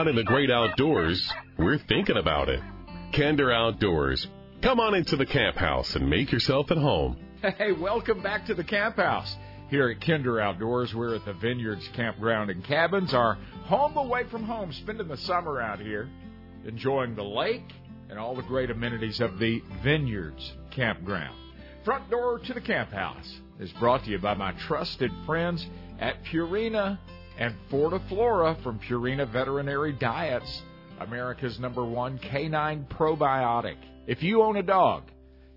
not in the great outdoors, we're thinking about it. Kinder Outdoors. Come on into the camp house and make yourself at home. Hey, welcome back to the camp house. Here at Kinder Outdoors, we're at the Vineyards Campground and Cabins, our home away from home, spending the summer out here, enjoying the lake and all the great amenities of the Vineyards Campground. Front door to the camp house is brought to you by my trusted friends at Purina and Fortiflora from Purina Veterinary Diets, America's number one canine probiotic. If you own a dog,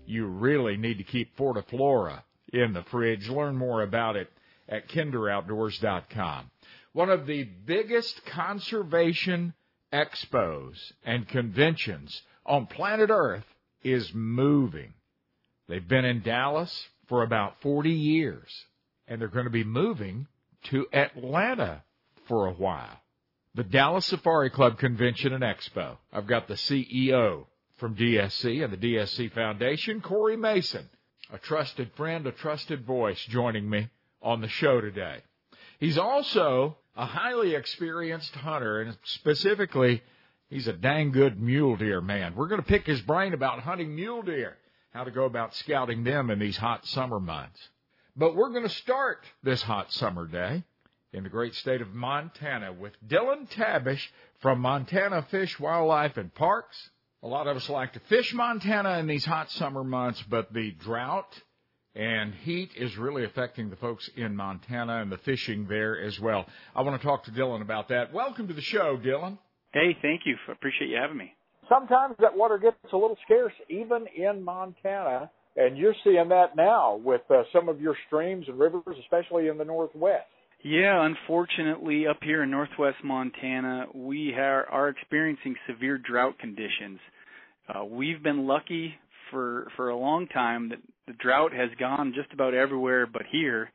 you really need to keep Fortiflora in the fridge. Learn more about it at kinderoutdoors.com. One of the biggest conservation expos and conventions on planet Earth is moving. They've been in Dallas for about 40 years, and they're going to be moving to Atlanta for a while. The Dallas Safari Club Convention and Expo. I've got the CEO from DSC and the DSC Foundation, Corey Mason, a trusted friend, a trusted voice joining me on the show today. He's also a highly experienced hunter and specifically he's a dang good mule deer man. We're going to pick his brain about hunting mule deer, how to go about scouting them in these hot summer months. But we're going to start this hot summer day in the great state of Montana with Dillon Tabish from Montana Fish, Wildlife, and Parks. A lot of us like to fish Montana in these hot summer months, but the drought and heat is really affecting the folks in Montana and the fishing there as well. I want to talk to Dillon about that. Welcome to the show, Dillon. Hey, thank you. Appreciate you having me. Sometimes that water gets a little scarce, even in Montana, and you're seeing that now with uh, some of your streams and rivers, especially in the northwest. Yeah, unfortunately, up here in northwest Montana, we are, are experiencing severe drought conditions. Uh, we've been lucky for for a long time that the drought has gone just about everywhere but here.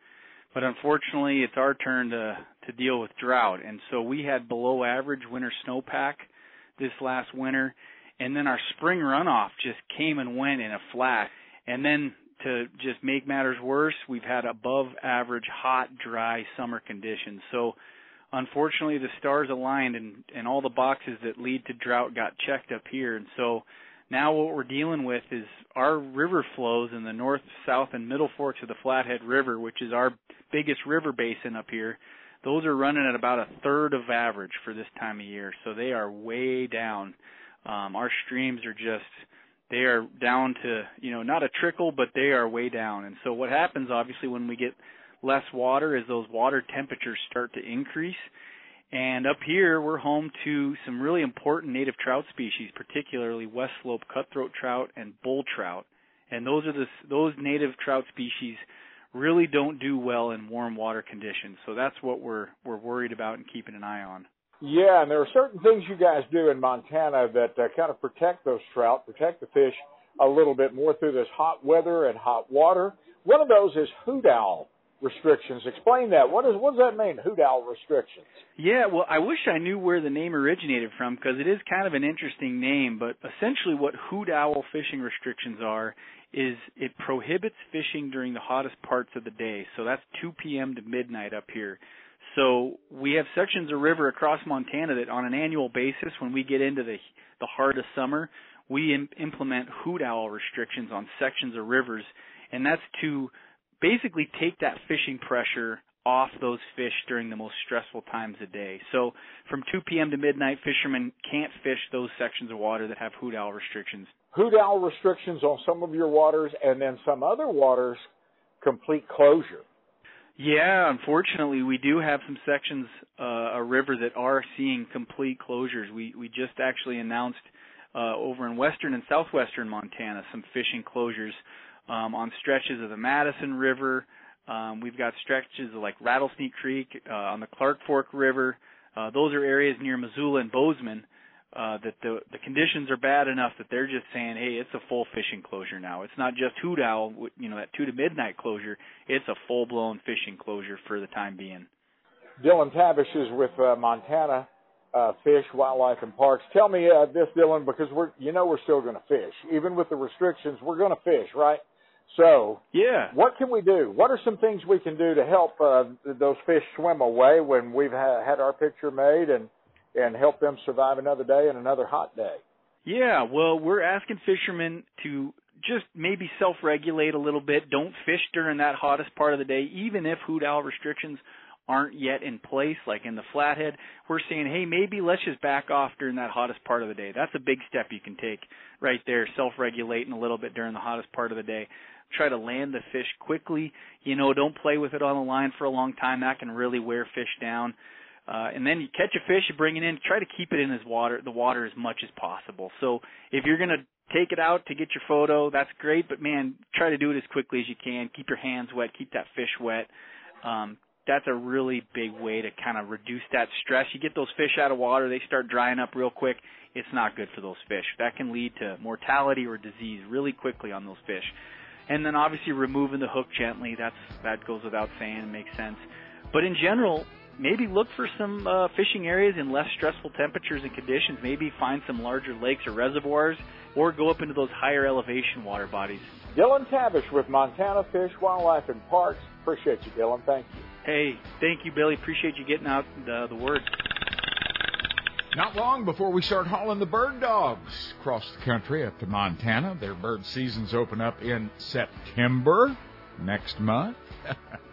But unfortunately, it's our turn to to deal with drought, and so we had below average winter snowpack this last winter, and then our spring runoff just came and went in a flash. And then to just make matters worse, we've had above average hot, dry summer conditions. So unfortunately the stars aligned and, and all the boxes that lead to drought got checked up here. And so now what we're dealing with is our river flows in the north, south, and middle forks of the Flathead River, which is our biggest river basin up here. Those are running at about a third of average for this time of year, so they are way down. Um, our streams are just they are down to you know not a trickle, but they are way down. And so what happens obviously when we get less water is those water temperatures start to increase and up here, we're home to some really important native trout species, particularly west slope cutthroat trout and bull trout. And those are the those native trout species really don't do well in warm water conditions. So that's what we're we're worried about and keeping an eye on. Yeah, and there are certain things you guys do in Montana that uh, kind of protect those trout, protect the fish a little bit more through this hot weather and hot water. One of those is hoot owl restrictions. Explain that. What, is, what does that mean, hoot owl restrictions? Yeah, well, I wish I knew where the name originated from because it is kind of an interesting name. But essentially, what hoot owl fishing restrictions are is it prohibits fishing during the hottest parts of the day. So that's 2 p.m. to midnight up here. So we have sections of river across Montana that, on an annual basis, when we get into the the heart of summer, we Im- implement hoot owl restrictions on sections of rivers, and that's to basically take that fishing pressure off those fish during the most stressful times of day. So from 2 p.m. to midnight, fishermen can't fish those sections of water that have hoot owl restrictions. Hoot owl restrictions on some of your waters, and then some other waters, complete closure. Yeah, unfortunately, we do have some sections uh, a river that are seeing complete closures. We we just actually announced uh, over in western and southwestern Montana some fishing closures um, on stretches of the Madison River. Um, we've got stretches of like Rattlesnake Creek uh, on the Clark Fork River. Uh, those are areas near Missoula and Bozeman uh, that the the conditions are bad enough that they're just saying, hey, it's a full fishing closure now. It's not just hoot owl, you know, that two to midnight closure. It's a full blown fishing closure for the time being. Dillon Tabish is with uh, Montana uh, Fish, Wildlife, and Parks. Tell me uh, this, Dillon, because we're you know we're still going to fish, even with the restrictions. We're going to fish, right? So, yeah, what can we do? What are some things we can do to help uh, those fish swim away when we've ha- had our picture made and and help them survive another day and another hot day? Yeah, well, we're asking fishermen to just maybe self-regulate a little bit. Don't fish during that hottest part of the day, even if hoot owl restrictions aren't yet in place, like in the flathead. We're saying, hey, maybe let's just back off during that hottest part of the day. That's a big step you can take right there, self-regulating a little bit during the hottest part of the day. Try to land the fish quickly. You know, don't play with it on the line for a long time. That can really wear fish down. Uh, and then you catch a fish, you bring it in, try to keep it in water, the water as much as possible. So if you're going to take it out to get your photo, that's great, but man, try to do it as quickly as you can. Keep your hands wet, keep that fish wet. Um, that's a really big way to kind of reduce that stress. You get those fish out of water, they start drying up real quick. It's not good for those fish. That can lead to mortality or disease really quickly on those fish. And then obviously removing the hook gently, that's that goes without saying, makes sense. But in general, maybe look for some uh, fishing areas in less stressful temperatures and conditions. Maybe find some larger lakes or reservoirs, or go up into those higher elevation water bodies. Dillon Tabish with Montana Fish, Wildlife, and Parks. Appreciate you, Dillon. Thank you. Hey, thank you, Billy. Appreciate you getting out the, the word. Not long before we start hauling the bird dogs across the country up to Montana. Their bird seasons open up in September next month.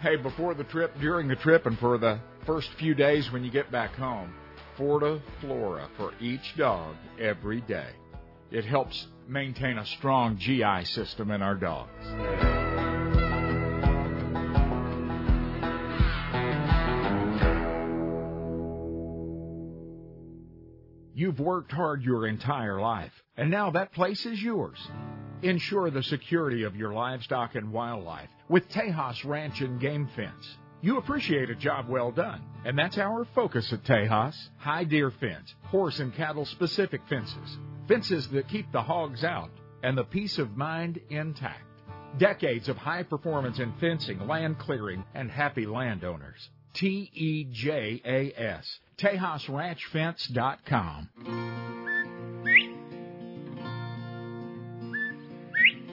hey, before the trip, during the trip, and for the first few days when you get back home, Forta Flora for each dog every day. It helps maintain a strong GI system in our dogs. You've worked hard your entire life, and now that place is yours. Ensure the security of your livestock and wildlife with Tejas Ranch and Game Fence. You appreciate a job well done, and that's our focus at Tejas. High deer fence, horse and cattle specific fences, fences that keep the hogs out, and the peace of mind intact. Decades of high performance in fencing, land clearing, and happy landowners. T E J A S. TejasRanchFence.com.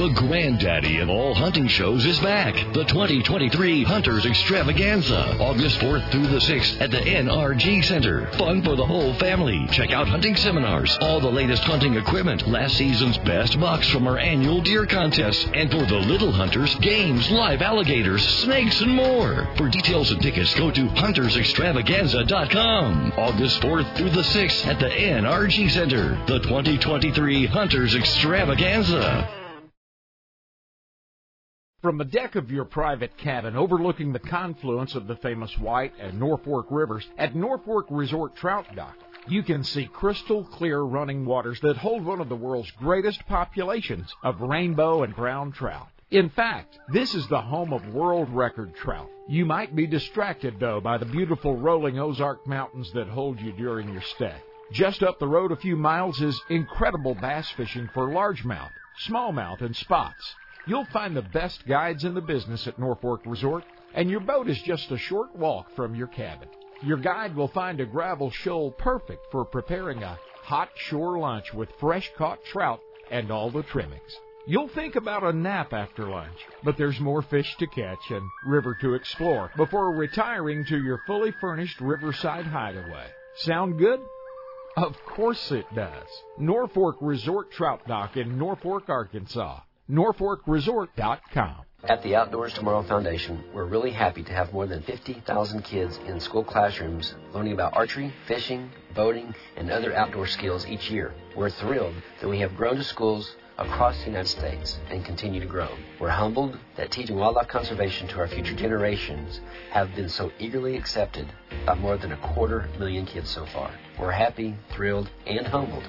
The granddaddy of all hunting shows is back. The 2023 Hunters Extravaganza, August 4th through the 6th at the NRG Center. Fun for the whole family. Check out hunting seminars, all the latest hunting equipment, last season's best bucks from our annual deer contest, and for the little hunters, games, live alligators, snakes, and more. For details and tickets, go to huntersextravaganza.com. August 4th through the 6th at the NRG Center. The 2023 Hunters Extravaganza. From the deck of your private cabin overlooking the confluence of the famous White and Norfork rivers at Norfork Resort Trout Dock, you can see crystal clear running waters that hold one of the world's greatest populations of rainbow and brown trout. In fact, this is the home of world record trout. You might be distracted, though, by the beautiful rolling Ozark Mountains that hold you during your stay. Just up the road a few miles is incredible bass fishing for largemouth, smallmouth, and spots. You'll find the best guides in the business at Norfork Resort, and your boat is just a short walk from your cabin. Your guide will find a gravel shoal perfect for preparing a hot shore lunch with fresh caught trout and all the trimmings. You'll think about a nap after lunch, but there's more fish to catch and river to explore before retiring to your fully furnished riverside hideaway. Sound good? Of course it does. Norfork Resort Trout Dock in Norfork, Arkansas. NorforkResort.com. At the Outdoors Tomorrow Foundation, we're really happy to have more than 50,000 kids in school classrooms learning about archery, fishing, boating, and other outdoor skills each year. We're thrilled that we have grown to schools across the United States and continue to grow. We're humbled that teaching wildlife conservation to our future generations have been so eagerly accepted by more than a quarter million kids so far. We're happy, thrilled, and humbled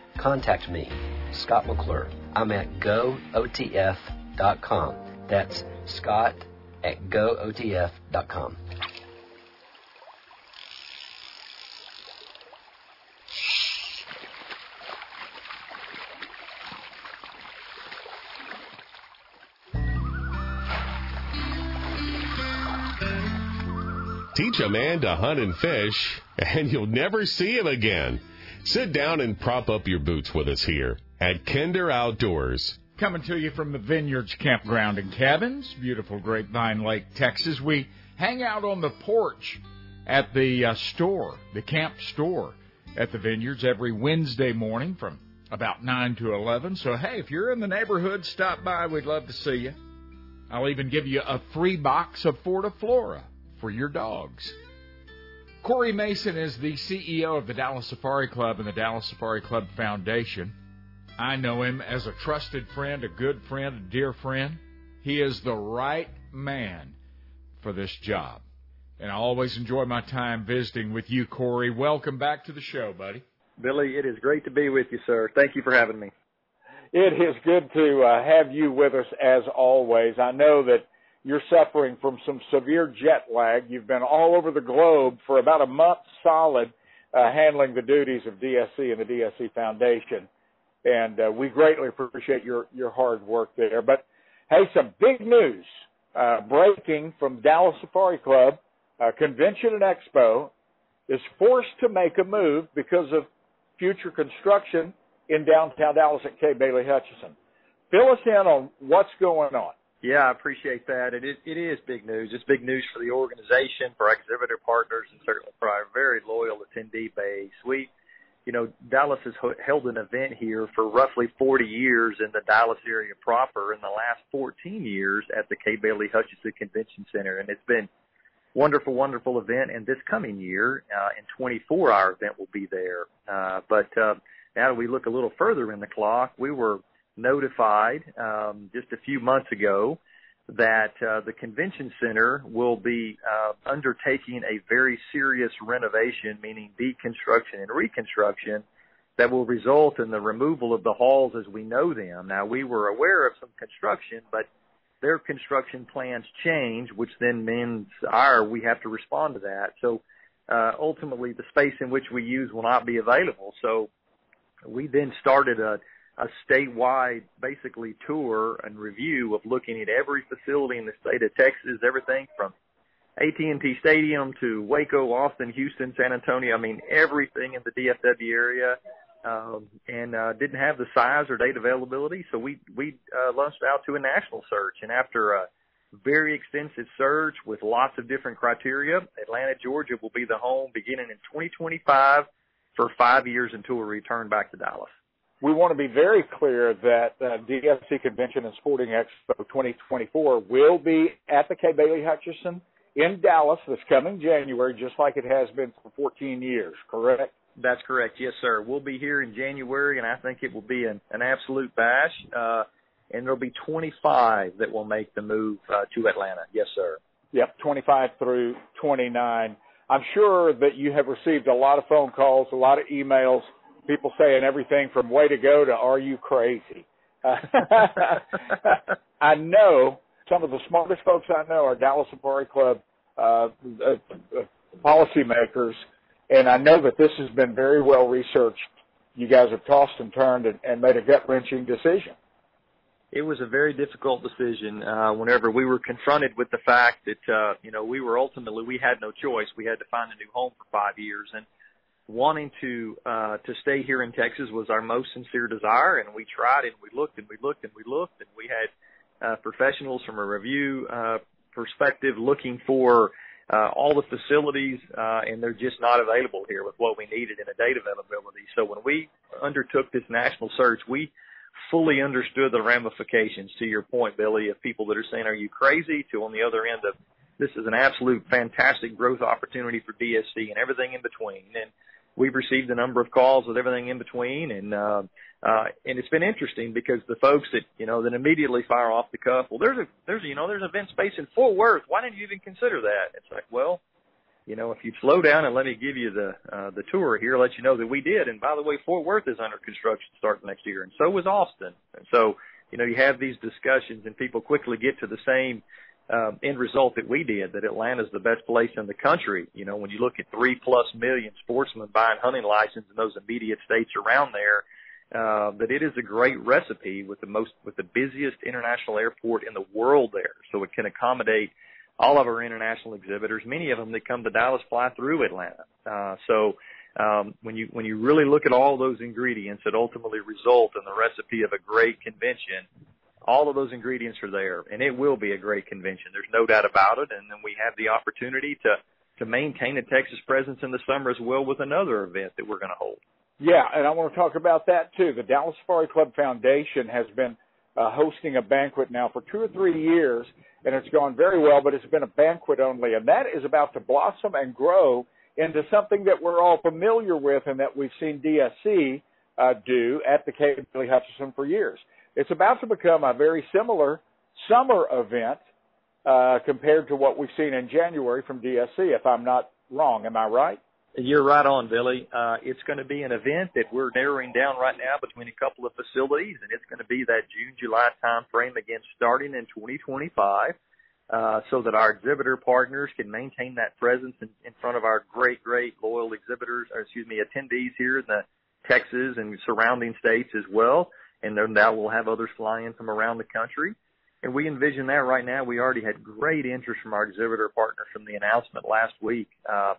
contact me, Scott McClure. I'm at gootf.com. That's Scott at gootf.com. Teach a man to hunt and fish, and you'll never see him again. Sit down and prop up your boots with us here at Kinder Outdoors. Coming to you from the Vineyards Campground and Cabins, beautiful Grapevine Lake, Texas. We hang out on the porch at the uh, store, the camp store at the Vineyards every Wednesday morning from about 9 to 11. So, hey, if you're in the neighborhood, stop by. We'd love to see you. I'll even give you a free box of Fortiflora for your dogs. Corey Mason is the CEO of the Dallas Safari Club and the Dallas Safari Club Foundation. I know him as a trusted friend, a good friend, a dear friend. He is the right man for this job. And I always enjoy my time visiting with you, Corey. Welcome back to the show, buddy. Billy, it is great to be with you, sir. Thank you for having me. It is good to uh, have you with us as always. I know that you're suffering from some severe jet lag. You've been all over the globe for about a month solid uh, handling the duties of DSC and the DSC Foundation. And uh, we greatly appreciate your, your hard work there. But hey, some big news uh, breaking from Dallas Safari Club. Uh, Convention and Expo is forced to make a move because of future construction in downtown Dallas at Kay Bailey Hutchison. Fill us in on what's going on. Yeah, I appreciate that. It is, it is big news. It's big news for the organization, for exhibitor partners, and certainly for our very loyal attendee base. We, you know, Dallas has held an event here for roughly 40 years in the Dallas area proper. In the last 14 years at the Kay Bailey Hutchison Convention Center, and it's been wonderful, wonderful event. And this coming year, uh, in 24, our event will be there. Uh, but uh, now that we look a little further in the clock, we were notified um, just a few months ago that uh, the convention center will be uh, undertaking a very serious renovation, meaning deconstruction and reconstruction, that will result in the removal of the halls as we know them. Now, we were aware of some construction, but their construction plans change, which then means our we have to respond to that. So uh, ultimately, the space in which we use will not be available. So we then started a a statewide basically tour and review of looking at every facility in the state of Texas, everything from AT&T Stadium to Waco, Austin, Houston, San Antonio. I mean, everything in the DFW area, um, and uh, didn't have the size or date availability. So we we uh, launched out to a national search, and after a very extensive search with lots of different criteria, Atlanta, Georgia will be the home beginning in 2025 for five years until we return back to Dallas we want to be very clear that uh, DSC Convention and Sporting Expo 2024 will be at the Kay Bailey Hutchison in Dallas this coming January, just like it has been for 14 years, correct? That's correct. Yes, sir. We'll be here in January, and I think it will be an, an absolute bash. Uh, and there'll be 25 that will make the move uh, to Atlanta. Yes, sir. Yep, 25 through 29. I'm sure that you have received a lot of phone calls, a lot of emails people saying everything from way to go to are you crazy? I know some of the smartest folks I know are Dallas Safari Club uh, uh, policymakers, and I know that this has been very well researched. You guys have tossed and turned and, and made a gut wrenching decision. it was a very difficult decision uh, whenever we were confronted with the fact that uh, you know we were ultimately we had no choice. We had to find a new home for five years, and wanting to uh, to stay here in Texas was our most sincere desire. And we tried and we looked and we looked and we looked, and we had uh, professionals from a review uh, perspective looking for uh, all the facilities, uh, and they're just not available here with what we needed in a data availability. So when we undertook this national search, we fully understood the ramifications to your point, Billy, of people that are saying, are you crazy? To on the other end of, this is an absolute fantastic growth opportunity for DSC and everything in between. And we've received a number of calls with everything in between and, uh, uh, and it's been interesting because the folks that, you know, that immediately fire off the cuff, well, there's a, there's, you know, there's an event space in Fort Worth. Why didn't you even consider that? It's like, well, you know, if you slow down and let me give you the uh, the tour here, let you know that we did. And by the way, Fort Worth is under construction starting next year, and so was Austin. And so, you know, you have these discussions, and people quickly get to the same um, end result that we did. That Atlanta's the best place in the country. You know, when you look at three plus million sportsmen buying hunting license in those immediate states around there. Uh, that it is a great recipe with the most, with the busiest international airport in the world there. So it can accommodate all of our international exhibitors, many of them that come to Dallas fly through Atlanta. Uh, so um, when you when you really look at all those ingredients that ultimately result in the recipe of a great convention, all of those ingredients are there, and it will be a great convention. There's no doubt about it. And then we have the opportunity to to maintain a Texas presence in the summer as well with another event that we're going to hold. Yeah, and I want to talk about that too. The Dallas Safari Club Foundation has been uh, hosting a banquet now for two or three years and it's gone very well, but it's been a banquet only. And that is about to blossom and grow into something that we're all familiar with and that we've seen DSC uh, do at the Kay Bailey Hutchison for years. It's about to become a very similar summer event uh, compared to what we've seen in January from DSC, if I'm not wrong. Am I right? You're right on, Billy. Uh, it's going to be an event that we're narrowing down right now between a couple of facilities, and it's going to be that June, July time frame again, starting in 2025, uh, so that our exhibitor partners can maintain that presence in, in front of our great, great loyal exhibitors, or excuse me, attendees here in the Texas and surrounding states as well. And then that will have others fly in from around the country. And we envision that right now. We already had great interest from our exhibitor partners from the announcement last week. Um,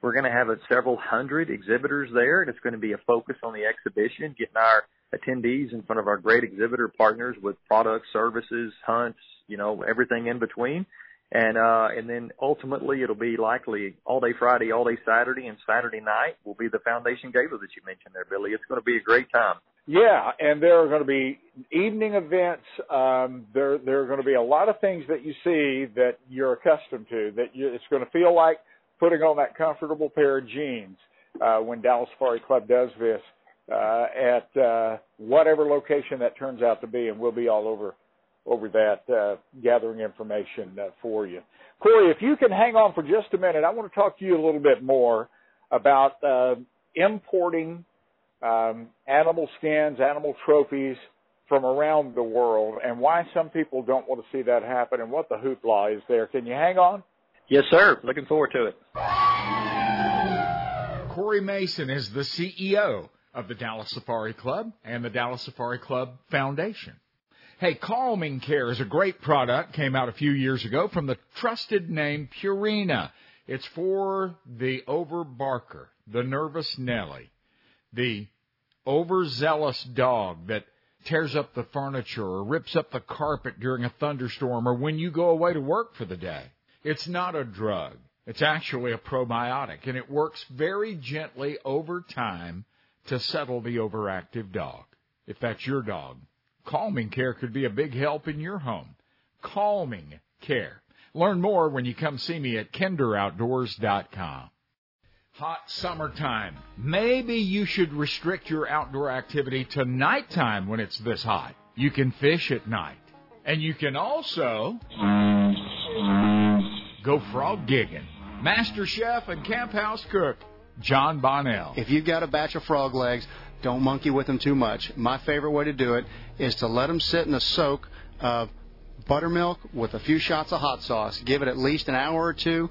we're going to have a, several hundred exhibitors there, and it's going to be a focus on the exhibition, getting our attendees in front of our great exhibitor partners with products, services, hunts, you know, everything in between. And uh and then ultimately it'll be likely all day Friday, all day Saturday, and Saturday night will be the foundation gala that you mentioned there, Billy. It's going to be a great time. Yeah, and there are going to be evening events. Um, there there are going to be a lot of things that you see that you're accustomed to. That you, it's going to feel like putting on that comfortable pair of jeans uh, when Dallas Safari Club does this uh, at uh, whatever location that turns out to be, and we'll be all over over that uh, gathering information uh, for you. Corey, if you can hang on for just a minute, I want to talk to you a little bit more about uh, importing um, animal skins, animal trophies from around the world, and why some people don't want to see that happen, and what the hoopla is there. Can you hang on? Yes, sir. Looking forward to it. Corey Mason is the CEO of the Dallas Safari Club and the Dallas Safari Club Foundation. Hey, Calming Care is a great product, came out a few years ago from the trusted name Purina. It's for the overbarker, the nervous Nelly, the overzealous dog that tears up the furniture or rips up the carpet during a thunderstorm or when you go away to work for the day. It's not a drug. It's actually a probiotic, and it works very gently over time to settle the overactive dog. If that's your dog, calming care could be a big help in your home. Calming care. Learn more when you come see me at kinderoutdoors.com. Hot summertime. Maybe you should restrict your outdoor activity to nighttime when it's this hot. You can fish at night. And you can also go frog gigging. Master Chef and Camp House Cook, Jon Bonnell. If you've got a batch of frog legs, don't monkey with them too much. My favorite way to do it is to let them sit in a soak of buttermilk with a few shots of hot sauce. Give it at least an hour or two.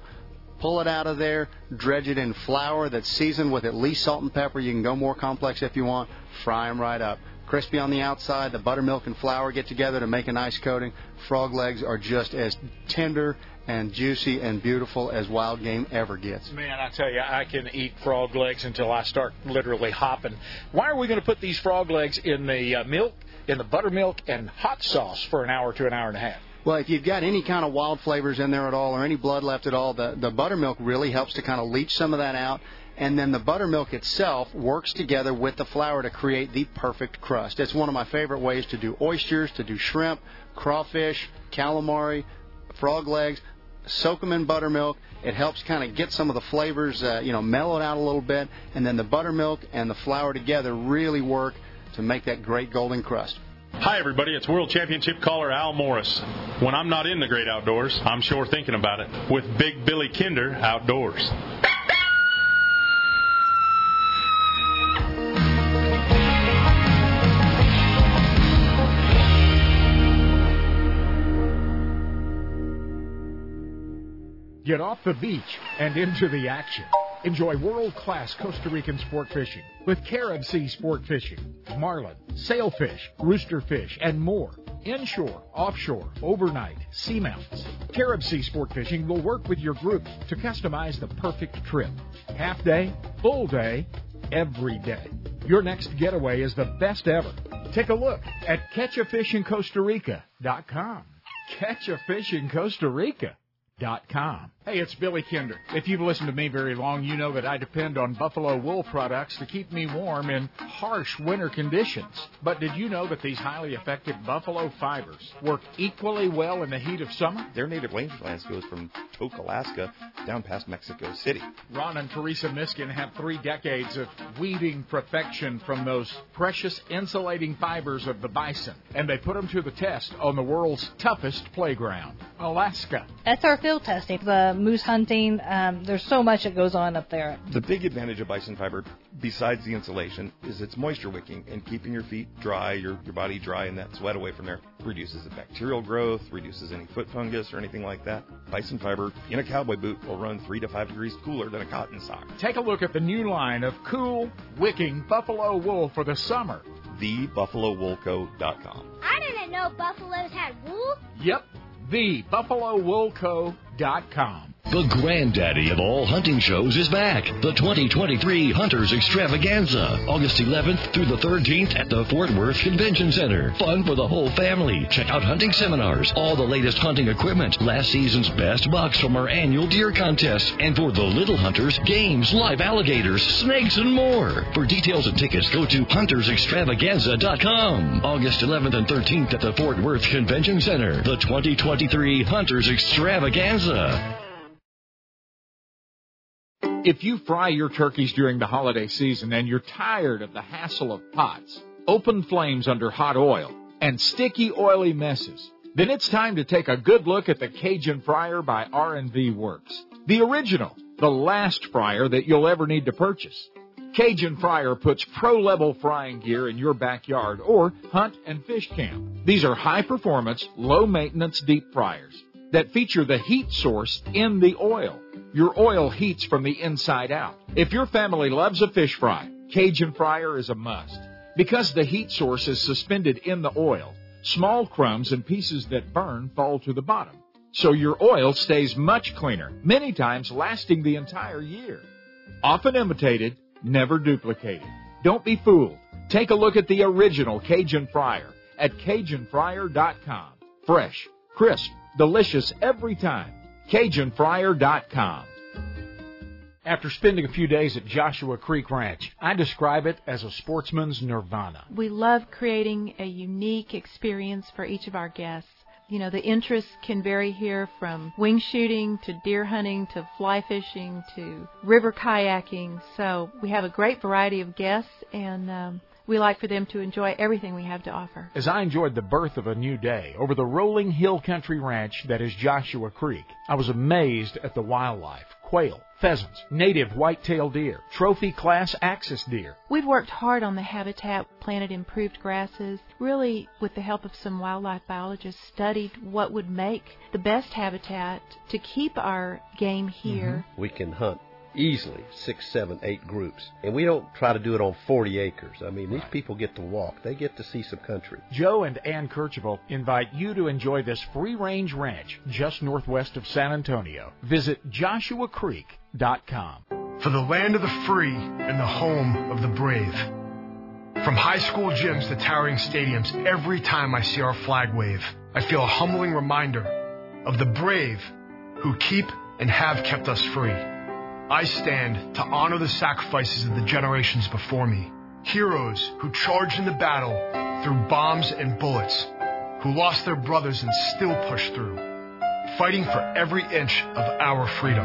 Pull it out of there, dredge it in flour that's seasoned with at least salt and pepper. You can go more complex if you want. Fry them right up crispy on the outside. The buttermilk and flour get together to make a nice coating. Frog legs are just as tender and juicy and beautiful as wild game ever gets. Man, I tell you, I can eat frog legs until I start literally hopping. Why are we going to put these frog legs in the uh, milk, in the buttermilk, and hot sauce for an hour to an hour and a half? Well, if you've got any kind of wild flavors in there at all or any blood left at all, the, the buttermilk really helps to kind of leach some of that out. And then the buttermilk itself works together with the flour to create the perfect crust. It's one of my favorite ways to do oysters, to do shrimp, crawfish, calamari, frog legs. Soak them in buttermilk. It helps kind of get some of the flavors, uh, you know, mellowed out a little bit. And then the buttermilk and the flour together really work to make that great golden crust. Hi, everybody. It's World Championship caller Al Morris. When I'm not in the great outdoors, I'm sure thinking about it with Big Billy Kinder Outdoors. Get off the beach and into the action. Enjoy world-class Costa Rican sport fishing with Carib Sea Sport Fishing, marlin, sailfish, roosterfish, and more. Inshore, offshore, overnight, seamounts. Carib Sea Sport Fishing will work with your group to customize the perfect trip. Half day, full day, every day. Your next getaway is the best ever. Take a look at catchafishincostarica.com. Catch a fish in Costa Rica. Com. Hey, it's Billy Kinder. If you've listened to me very long, you know that I depend on buffalo wool products to keep me warm in harsh winter conditions. But did you know that these highly effective buffalo fibers work equally well in the heat of summer? Their native rangelands goes from Tok, Alaska, down past Mexico City. Ron and Teresa Miskin have three decades of weaving perfection from those precious insulating fibers of the bison, and they put them to the test on the world's toughest playground, Alaska. That's our field testing. The moose hunting. Um, there's so much that goes on up there. The big advantage of bison fiber, besides the insulation, is its moisture wicking and keeping your feet dry, your, your body dry, and that sweat away from there. Reduces the bacterial growth, reduces any foot fungus or anything like that. Bison fiber in a cowboy boot will run three to five degrees cooler than a cotton sock. Take a look at the new line of cool, wicking buffalo wool for the summer. TheBuffaloWoolCo.com. I didn't know buffaloes had wool. Yep, TheBuffaloWoolCo.com. The granddaddy of all hunting shows is back. The 2023 Hunters Extravaganza, August 11th through the 13th at the Fort Worth Convention Center. Fun for the whole family. Check out hunting seminars, all the latest hunting equipment, last season's best bucks from our annual deer contest, and for the little hunters, games, live alligators, snakes, and more. For details and tickets, go to huntersextravaganza.com. August 11th and 13th at the Fort Worth Convention Center. The 2023 Hunters Extravaganza. If you fry your turkeys during the holiday season and you're tired of the hassle of pots, open flames under hot oil, and sticky oily messes, then it's time to take a good look at the Cajun Fryer by R&V Works. The original, the last fryer that you'll ever need to purchase. Cajun Fryer puts pro-level frying gear in your backyard or hunt and fish camp. These are high performance, low maintenance deep fryers that feature the heat source in the oil. Your oil heats from the inside out. If your family loves a fish fry, Cajun Fryer is a must. Because the heat source is suspended in the oil, small crumbs and pieces that burn fall to the bottom. So your oil stays much cleaner, many times lasting the entire year. Often imitated, never duplicated. Don't be fooled. Take a look at the original Cajun Fryer at CajunFryer.com. Fresh, crisp, delicious every time. CajunFryer.com. After spending a few days at Joshua Creek Ranch, I describe it as a sportsman's nirvana. We love creating a unique experience for each of our guests. You know, the interests can vary here from wing shooting to deer hunting to fly fishing to river kayaking. So we have a great variety of guests and um, we like for them to enjoy everything we have to offer. As I enjoyed the birth of a new day over the rolling hill country ranch that is Joshua Creek, I was amazed at the wildlife quail, pheasants, native white-tailed deer, trophy class axis deer. We've worked hard on the habitat, planted improved grasses, really with the help of some wildlife biologists studied what would make the best habitat to keep our game here. Mm-hmm. We can hunt easily six, seven, eight groups. And we don't try to do it on 40 acres. I mean, these people get to walk. They get to see some country. Joe and Ann Kercheval invite you to enjoy this free-range ranch just northwest of San Antonio. Visit joshuacreek.com. For the land of the free and the home of the brave. From high school gyms to towering stadiums, every time I see our flag wave, I feel a humbling reminder of the brave who keep and have kept us free. I stand to honor the sacrifices of the generations before me. Heroes who charged in the battle through bombs and bullets, who lost their brothers and still pushed through, fighting for every inch of our freedom.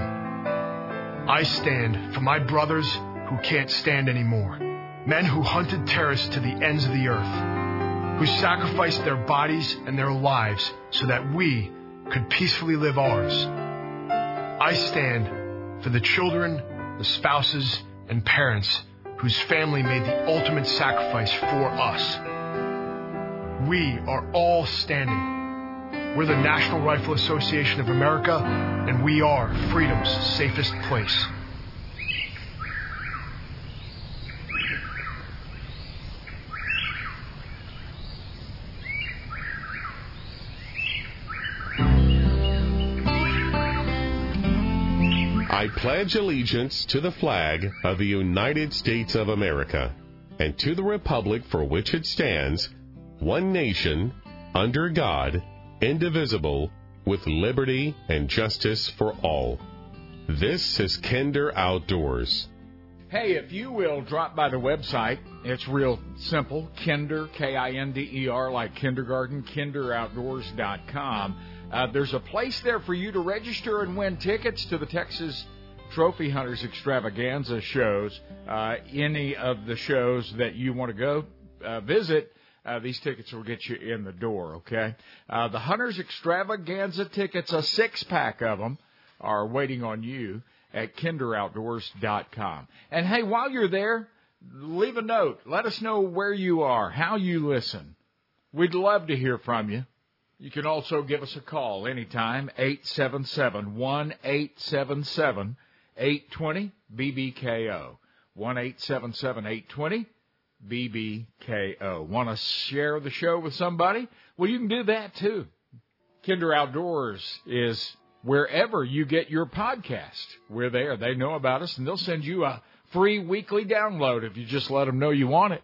I stand for my brothers who can't stand anymore. Men who hunted terrorists to the ends of the earth, who sacrificed their bodies and their lives so that we could peacefully live ours. I stand for the children, the spouses, and parents whose family made the ultimate sacrifice for us. We are all standing. We're the National Rifle Association of America, and we are freedom's safest place. Pledge allegiance to the flag of the United States of America and to the republic for which it stands, one nation, under God, indivisible, with liberty and justice for all. This is Kinder Outdoors. Hey, if you will drop by the website, it's real simple. Kinder, K-I-N-D-E-R, like kindergarten, kinderoutdoors.com. Uh, there's a place there for you to register and win tickets to the Texas Trophy Hunters Extravaganza shows. Uh, any of the shows that you want to go uh, visit, uh, these tickets will get you in the door, okay? Uh, the Hunters Extravaganza tickets, a six pack of them, are waiting on you at kinderoutdoors.com. And hey, while you're there, leave a note. Let us know where you are, how you listen. We'd love to hear from you. You can also give us a call anytime, 877-1877-820 BBKO. 1-877-820 BBKO. Want to share the show with somebody? Well, you can do that too. Kinder Outdoors is wherever you get your podcast. We're there. They know about us and they'll send you a free weekly download if you just let them know you want it.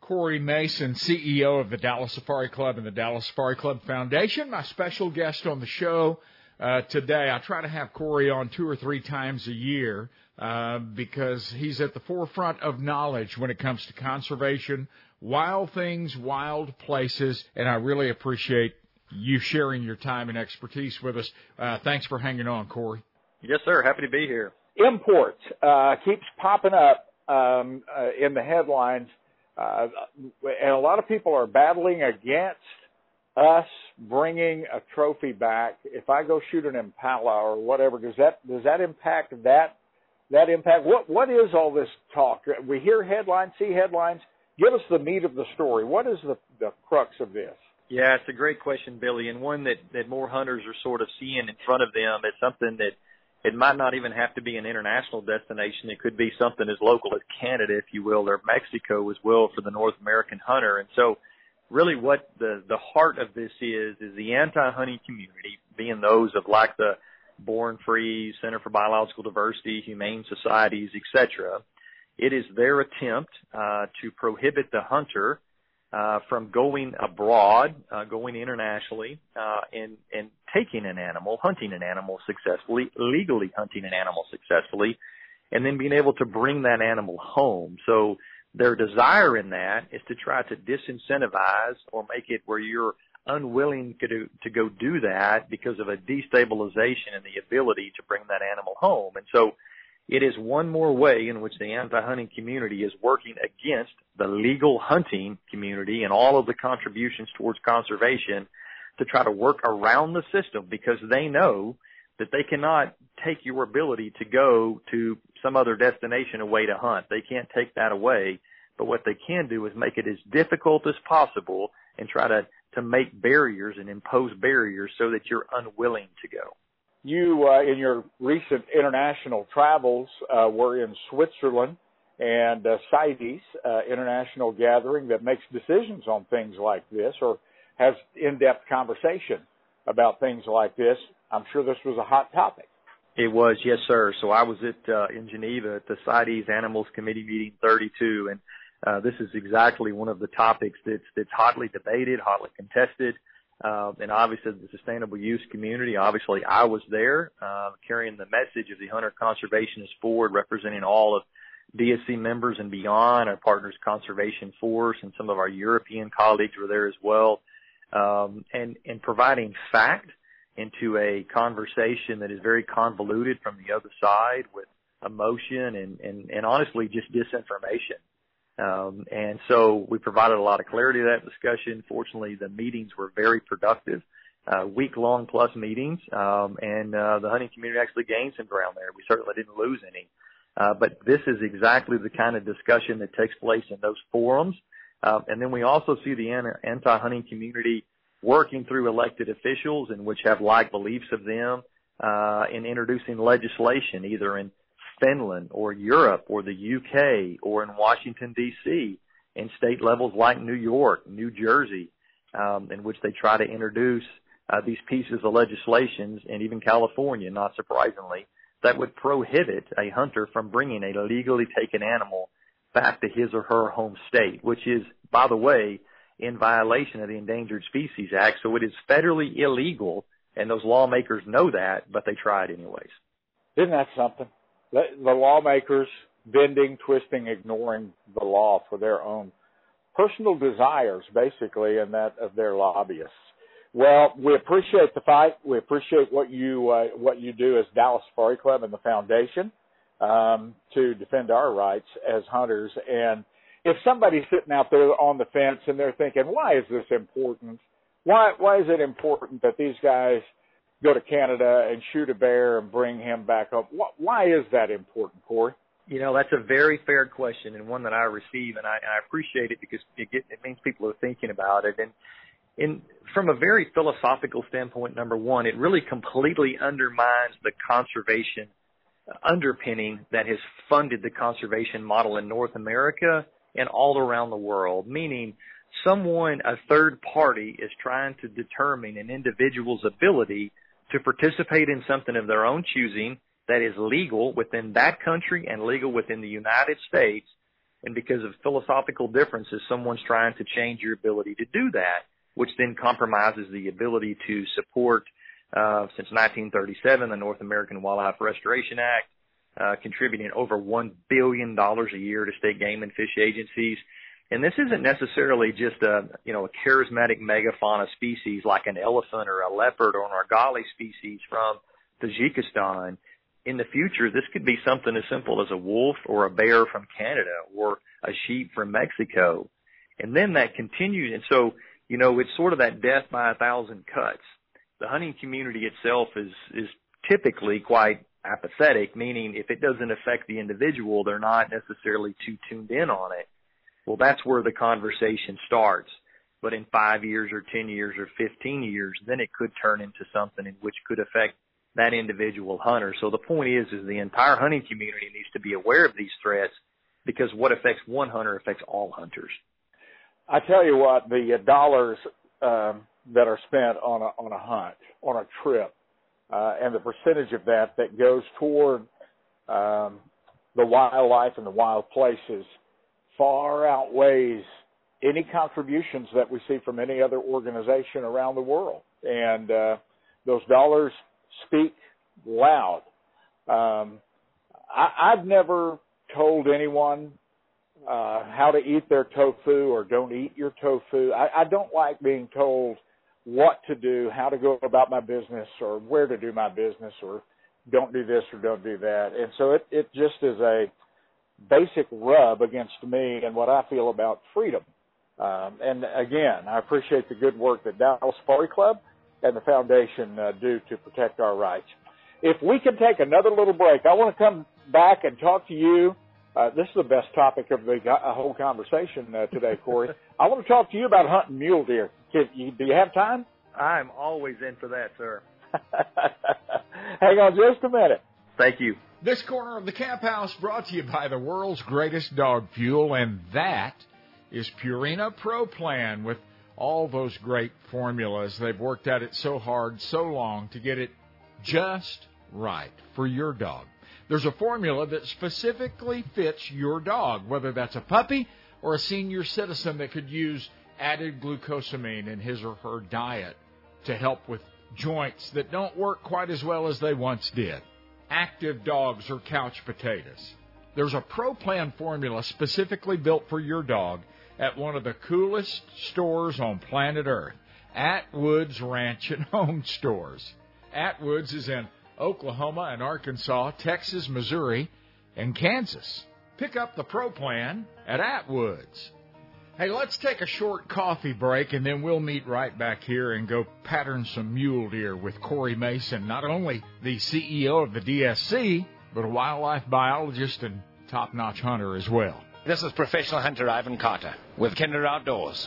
Corey Mason, CEO of the Dallas Safari Club and the Dallas Safari Club Foundation, my special guest on the show uh, today. I try to have Corey on two or three times a year uh, because he's at the forefront of knowledge when it comes to conservation, wild things, wild places, and I really appreciate you sharing your time and expertise with us. Uh, thanks for hanging on, Corey. Yes, sir. Happy to be here. Imports uh, keeps popping up um, uh, in the headlines uh, and a lot of people are battling against us bringing a trophy back. If I go shoot an impala or whatever, does that does that impact that that impact? What what is all this talk? We hear headlines, see headlines. Give us the meat of the story. What is the the crux of this? Yeah, it's a great question, Billy, and one that that more hunters are sort of seeing in front of them. It's something that it might not even have to be an international destination. It could be something as local as Canada, if you will, or Mexico as well for the North American hunter. And so really what the, the heart of this is, is the anti-hunting community, being those of like the Born Free, Center for Biological Diversity, Humane Societies, etc. It is their attempt uh, to prohibit the hunter uh, from going abroad, uh, going internationally, uh, and and taking an animal, hunting an animal successfully, legally hunting an animal successfully, and then being able to bring that animal home. So their desire in that is to try to disincentivize or make it where you're unwilling to do, to go do that because of a destabilization in the ability to bring that animal home. And so it is one more way in which the anti-hunting community is working against the legal hunting community and all of the contributions towards conservation to try to work around the system because they know that they cannot take your ability to go to some other destination away to hunt. They can't take that away. But what they can do is make it as difficult as possible and try to, to make barriers and impose barriers so that you're unwilling to go. you uh, in your recent international travels uh, were in Switzerland and uh, CITES, uh, international gathering that makes decisions on things like this or has in-depth conversation about things like this. I'm sure this was a hot topic. It was, yes, sir. So I was at uh, in Geneva at the CITES Animals Committee meeting 32, and uh, this is exactly one of the topics that's that's hotly debated, hotly contested, uh, and obviously the sustainable use community. Obviously, I was there uh, carrying the message of the hunter conservationist forward, representing all of DSC members and beyond, our partners Conservation Force, and some of our European colleagues were there as well, um, and and providing fact into a conversation that is very convoluted from the other side with emotion and, and, and honestly just disinformation. Um, and so we provided a lot of clarity to that discussion. Fortunately, the meetings were very productive, uh, week long plus meetings, um, and uh, the hunting community actually gained some ground there. We certainly didn't lose any. Uh, but this is exactly the kind of discussion that takes place in those forums. Uh, and then we also see the anti-hunting community working through elected officials and which have like beliefs of them uh, in introducing legislation either in Finland or Europe or the UK or in Washington D.C. in state levels like New York, New Jersey, um, in which they try to introduce uh, these pieces of legislation, and even California, not surprisingly, that would prohibit a hunter from bringing a legally taken animal back to his or her home state, which is, by the way, in violation of the Endangered Species Act. So it is federally illegal, and those lawmakers know that, but they try it anyways. Isn't that something? The, the lawmakers bending, twisting, ignoring the law for their own personal desires, basically, and that of their lobbyists. Well, we appreciate the fight. We appreciate what you uh, what you do as Dallas Safari Club and the foundation um, to defend our rights as hunters. And if somebody's sitting out there on the fence and they're thinking, why is this important? Why why is it important that these guys go to Canada and shoot a bear and bring him back up? Why is that important, Corey? You know, that's a very fair question and one that I receive, and I, I appreciate it because it, get, it means people are thinking about it. And from a very philosophical standpoint, number one, it really completely undermines the conservation underpinning that has funded the conservation model in North America and all around the world, meaning someone, a third party, is trying to determine an individual's ability to participate in something of their own choosing that is legal within that country and legal within the United States. And because of philosophical differences, someone's trying to change your ability to do that, which then compromises the ability to support, uh, since 1937, the North American Wildlife Restoration Act, uh, contributing over $1 billion a year to state game and fish agencies. And this isn't necessarily just a, you know, a charismatic megafauna species like an elephant or a leopard or an argali species from Tajikistan. In the future, this could be something as simple as a wolf or a bear from Canada or a sheep from Mexico. And then that continues. And so, you know, it's sort of that death by a thousand cuts. The hunting community itself is, is typically quite apathetic, meaning if it doesn't affect the individual, they're not necessarily too tuned in on it. Well, that's where the conversation starts. But in five years or 10 years or 15 years, then it could turn into something in which could affect that individual hunter. So the point is, is the entire hunting community needs to be aware of these threats because what affects one hunter affects all hunters. I tell you what, the dollars um, that are spent on a on a hunt, on a trip, uh, and the percentage of that that goes toward um, the wildlife and the wild places far outweighs any contributions that we see from any other organization around the world. And uh, those dollars speak loud. Um, I, I've never told anyone uh, how to eat their tofu or don't eat your tofu. I, I don't like being told what to do, how to go about my business, or where to do my business, or don't do this or don't do that. And so it, it just is a basic rub against me and what I feel about freedom. Um, and again, I appreciate the good work that Dallas Safari Club and the foundation uh, do to protect our rights. If we can take another little break, I want to come back and talk to you. Uh, this is the best topic of the uh, whole conversation uh, today, Corey. I want to talk to you about hunting mule deer. Can you, do you have time? I'm always in for that, sir. Hang on just a minute. Thank you. This corner of the camp house brought to you by the world's greatest dog fuel, and that is Purina Pro Plan with all those great formulas. They've worked at it so hard, so long to get it just right for your dog. There's a formula that specifically fits your dog, whether that's a puppy or a senior citizen that could use added glucosamine in his or her diet to help with joints that don't work quite as well as they once did active dogs or couch potatoes. There's a Pro Plan formula specifically built for your dog at one of the coolest stores on planet Earth, Atwood's Ranch and Home Stores. Atwood's is in Oklahoma and Arkansas, Texas, Missouri, and Kansas. Pick up the Pro Plan at Atwood's. Hey, let's take a short coffee break and then we'll meet right back here and go pattern some mule deer with Corey Mason, not only the CEO of the DSC, but a wildlife biologist and top notch hunter as well. This is professional hunter Ivan Carter with Kinder Outdoors.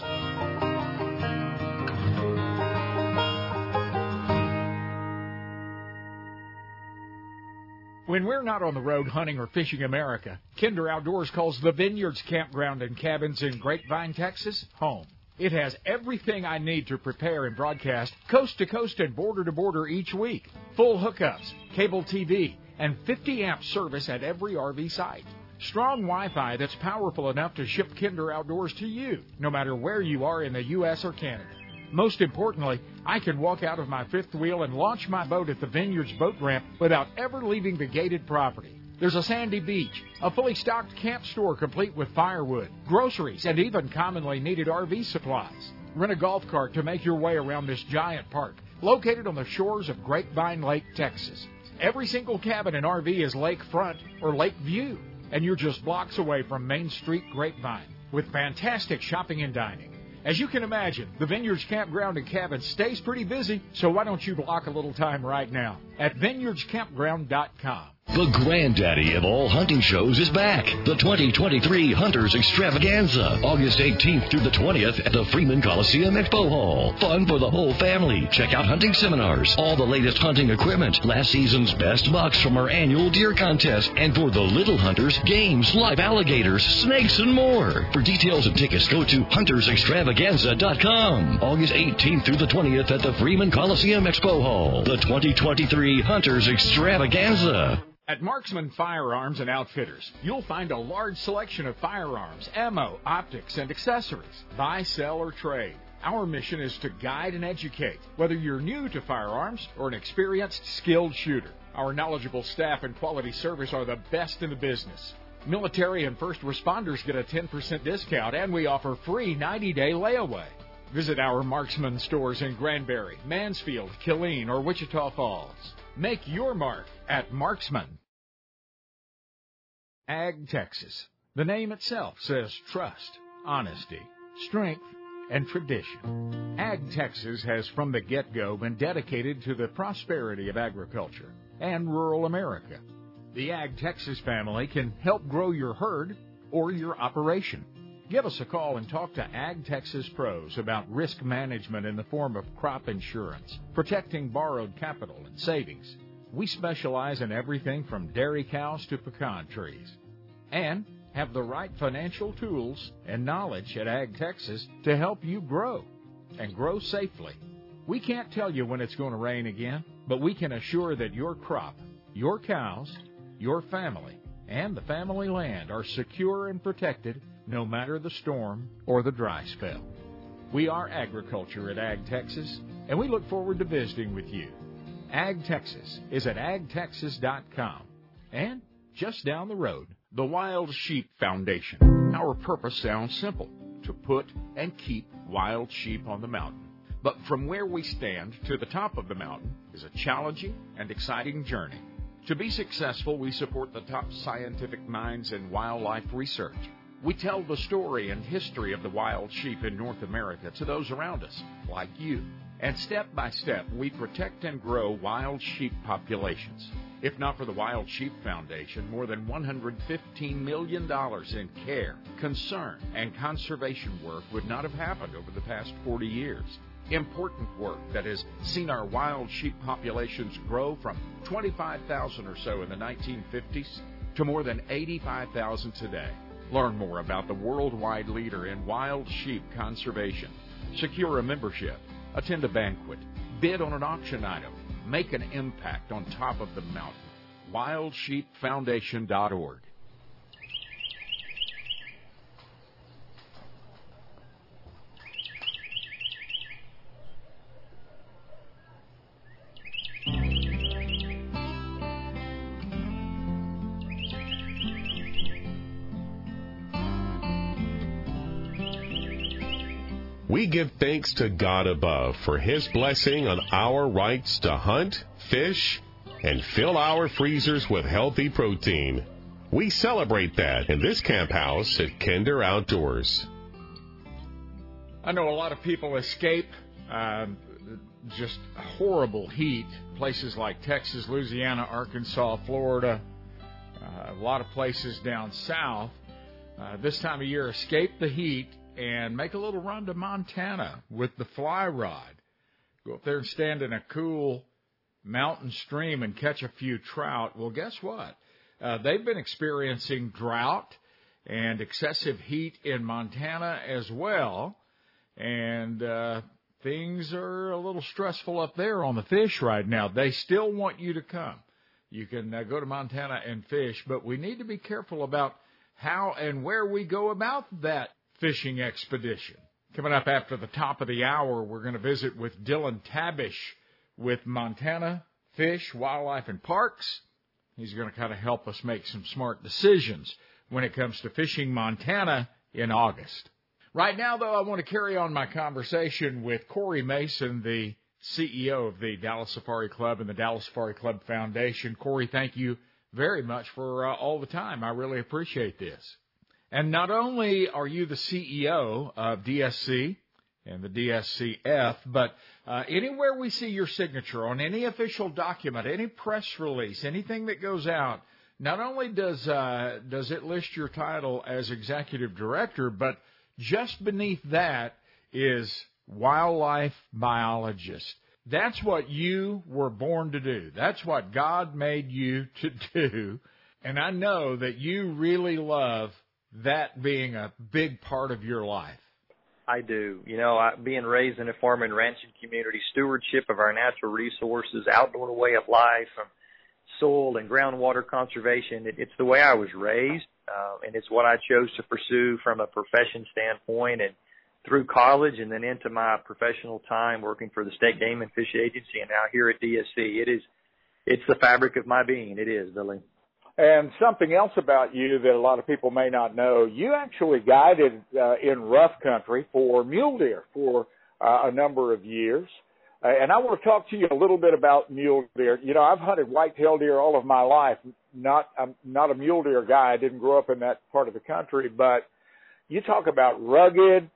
When we're not on the road hunting or fishing America, Kinder Outdoors calls the Vineyards Campground and Cabins in Grapevine, Texas, home. It has everything I need to prepare and broadcast coast to coast and border to border each week. Full hookups, cable TV, and 50 amp service at every RV site. Strong Wi Fi that's powerful enough to ship Kinder Outdoors to you, no matter where you are in the U.S. or Canada. Most importantly, I can walk out of my fifth wheel and launch my boat at the Vineyards boat ramp without ever leaving the gated property. There's a sandy beach, a fully stocked camp store complete with firewood, groceries, and even commonly needed RV supplies. Rent a golf cart to make your way around this giant park, located on the shores of Grapevine Lake, Texas. Every single cabin and RV is lakefront or lake view, and you're just blocks away from Main Street Grapevine with fantastic shopping and dining. As you can imagine, the Vineyards Campground and Cabin stays pretty busy, so why don't you block a little time right now at vineyardscampground.com. The granddaddy of all hunting shows is back. The 2023 Hunters Extravaganza, August 18th through the 20th at the Freeman Coliseum Expo Hall. Fun for the whole family. Check out hunting seminars, all the latest hunting equipment, last season's best bucks from our annual deer contest, and for the little hunters, games, live alligators, snakes, and more. For details and tickets, go to huntersextravaganza.com. August 18th through the 20th at the Freeman Coliseum Expo Hall. The 2023 Hunters Extravaganza. At Marksman Firearms and Outfitters, you'll find a large selection of firearms, ammo, optics, and accessories. Buy, sell, or trade. Our mission is to guide and educate, whether you're new to firearms or an experienced, skilled shooter. Our knowledgeable staff and quality service are the best in the business. Military and first responders get a 10% discount, and we offer free 90 day layaway. Visit our Marksman stores in Granbury, Mansfield, Killeen, or Wichita Falls. Make your mark at Marksman. Ag Texas. The name itself says trust, honesty, strength, and tradition. Ag Texas has from the get go been dedicated to the prosperity of agriculture and rural America. The Ag Texas family can help grow your herd or your operation. Give us a call and talk to Ag Texas pros about risk management in the form of crop insurance, protecting borrowed capital and savings. We specialize in everything from dairy cows to pecan trees and have the right financial tools and knowledge at Ag Texas to help you grow and grow safely. We can't tell you when it's going to rain again, but we can assure that your crop, your cows, your family, and the family land are secure and protected no matter the storm or the dry spell. We are agriculture at Ag Texas, and we look forward to visiting with you. Ag Texas is at agtexas.com. And just down the road, the Wild Sheep Foundation. Our purpose sounds simple to put and keep wild sheep on the mountain. But from where we stand to the top of the mountain is a challenging and exciting journey. To be successful, we support the top scientific minds in wildlife research. We tell the story and history of the wild sheep in North America to those around us, like you. And step by step, we protect and grow wild sheep populations. If not for the Wild Sheep Foundation, more than $115 million in care, concern, and conservation work would not have happened over the past 40 years. Important work that has seen our wild sheep populations grow from 25,000 or so in the 1950s to more than 85,000 today. Learn more about the worldwide leader in wild sheep conservation. Secure a membership, attend a banquet, bid on an auction item, make an impact on top of the mountain. WildSheepFoundation.org. We give thanks to God above for His blessing on our rights to hunt, fish, and fill our freezers with healthy protein. We celebrate that in this camp house at Kinder Outdoors. I know a lot of people escape uh, just horrible heat. Places like Texas, Louisiana, Arkansas, Florida, uh, a lot of places down south. Uh, this time of year, escape the heat and make a little run to Montana with the fly rod. Go up there and stand in a cool mountain stream and catch a few trout. Well, guess what? Uh, they've been experiencing drought and excessive heat in Montana as well. And uh, things are a little stressful up there on the fish right now. They still want you to come. You can uh, go to Montana and fish, but we need to be careful about how and where we go about that fishing expedition. Coming up after the top of the hour, we're going to visit with Dillon Tabish with Montana Fish, Wildlife, and Parks. He's going to kind of help us make some smart decisions when it comes to fishing Montana in August. Right now, though, I want to carry on my conversation with Corey Mason, the CEO of the Dallas Safari Club and the Dallas Safari Club Foundation. Corey, thank you very much for uh, all the time. I really appreciate this. And not only are you the CEO of DSC and the DSCF, but uh, anywhere we see your signature on any official document, any press release, anything that goes out, not only does uh, does it list your title as executive director, but just beneath that is wildlife biologist. That's what you were born to do. That's what God made you to do. And I know that you really love that being a big part of your life? I do. You know, I, being raised in a farm and ranching community, stewardship of our natural resources, outdoor way of life, um, soil and groundwater conservation. It, it's the way I was raised, uh, and it's what I chose to pursue from a profession standpoint and through college and then into my professional time working for the State Game and Fish Agency and now here at DSC. It is, it's the fabric of my being. It is, Billy. And something else about you that a lot of people may not know, you actually guided uh, in rough country for mule deer for uh, a number of years. Uh, and I want to talk to you a little bit about mule deer. You know, I've hunted white-tailed deer all of my life. Not, I'm not a mule deer guy. I didn't grow up in that part of the country, but you talk about rugged,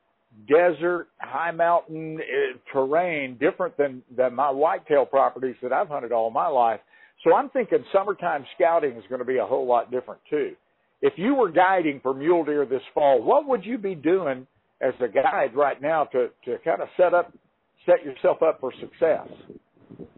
desert, high mountain uh, terrain, different than than my whitetail properties that I've hunted all my life. So I'm thinking summertime scouting is going to be a whole lot different too. If you were guiding for mule deer this fall, what would you be doing as a guide right now to, to kind of set up, set yourself up for success?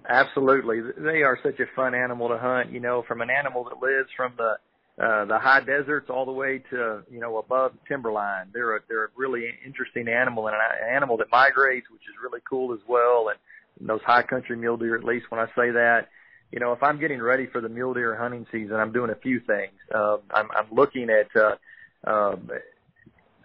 Absolutely. They are such a fun animal to hunt, you know, from an animal that lives from the uh, the high deserts all the way to you know above timberline. They're a they're a really interesting animal and an animal that migrates, which is really cool as well. And those high country mule deer, at least when I say that, you know, if I'm getting ready for the mule deer hunting season, I'm doing a few things. Um, I'm, I'm looking at, uh, um,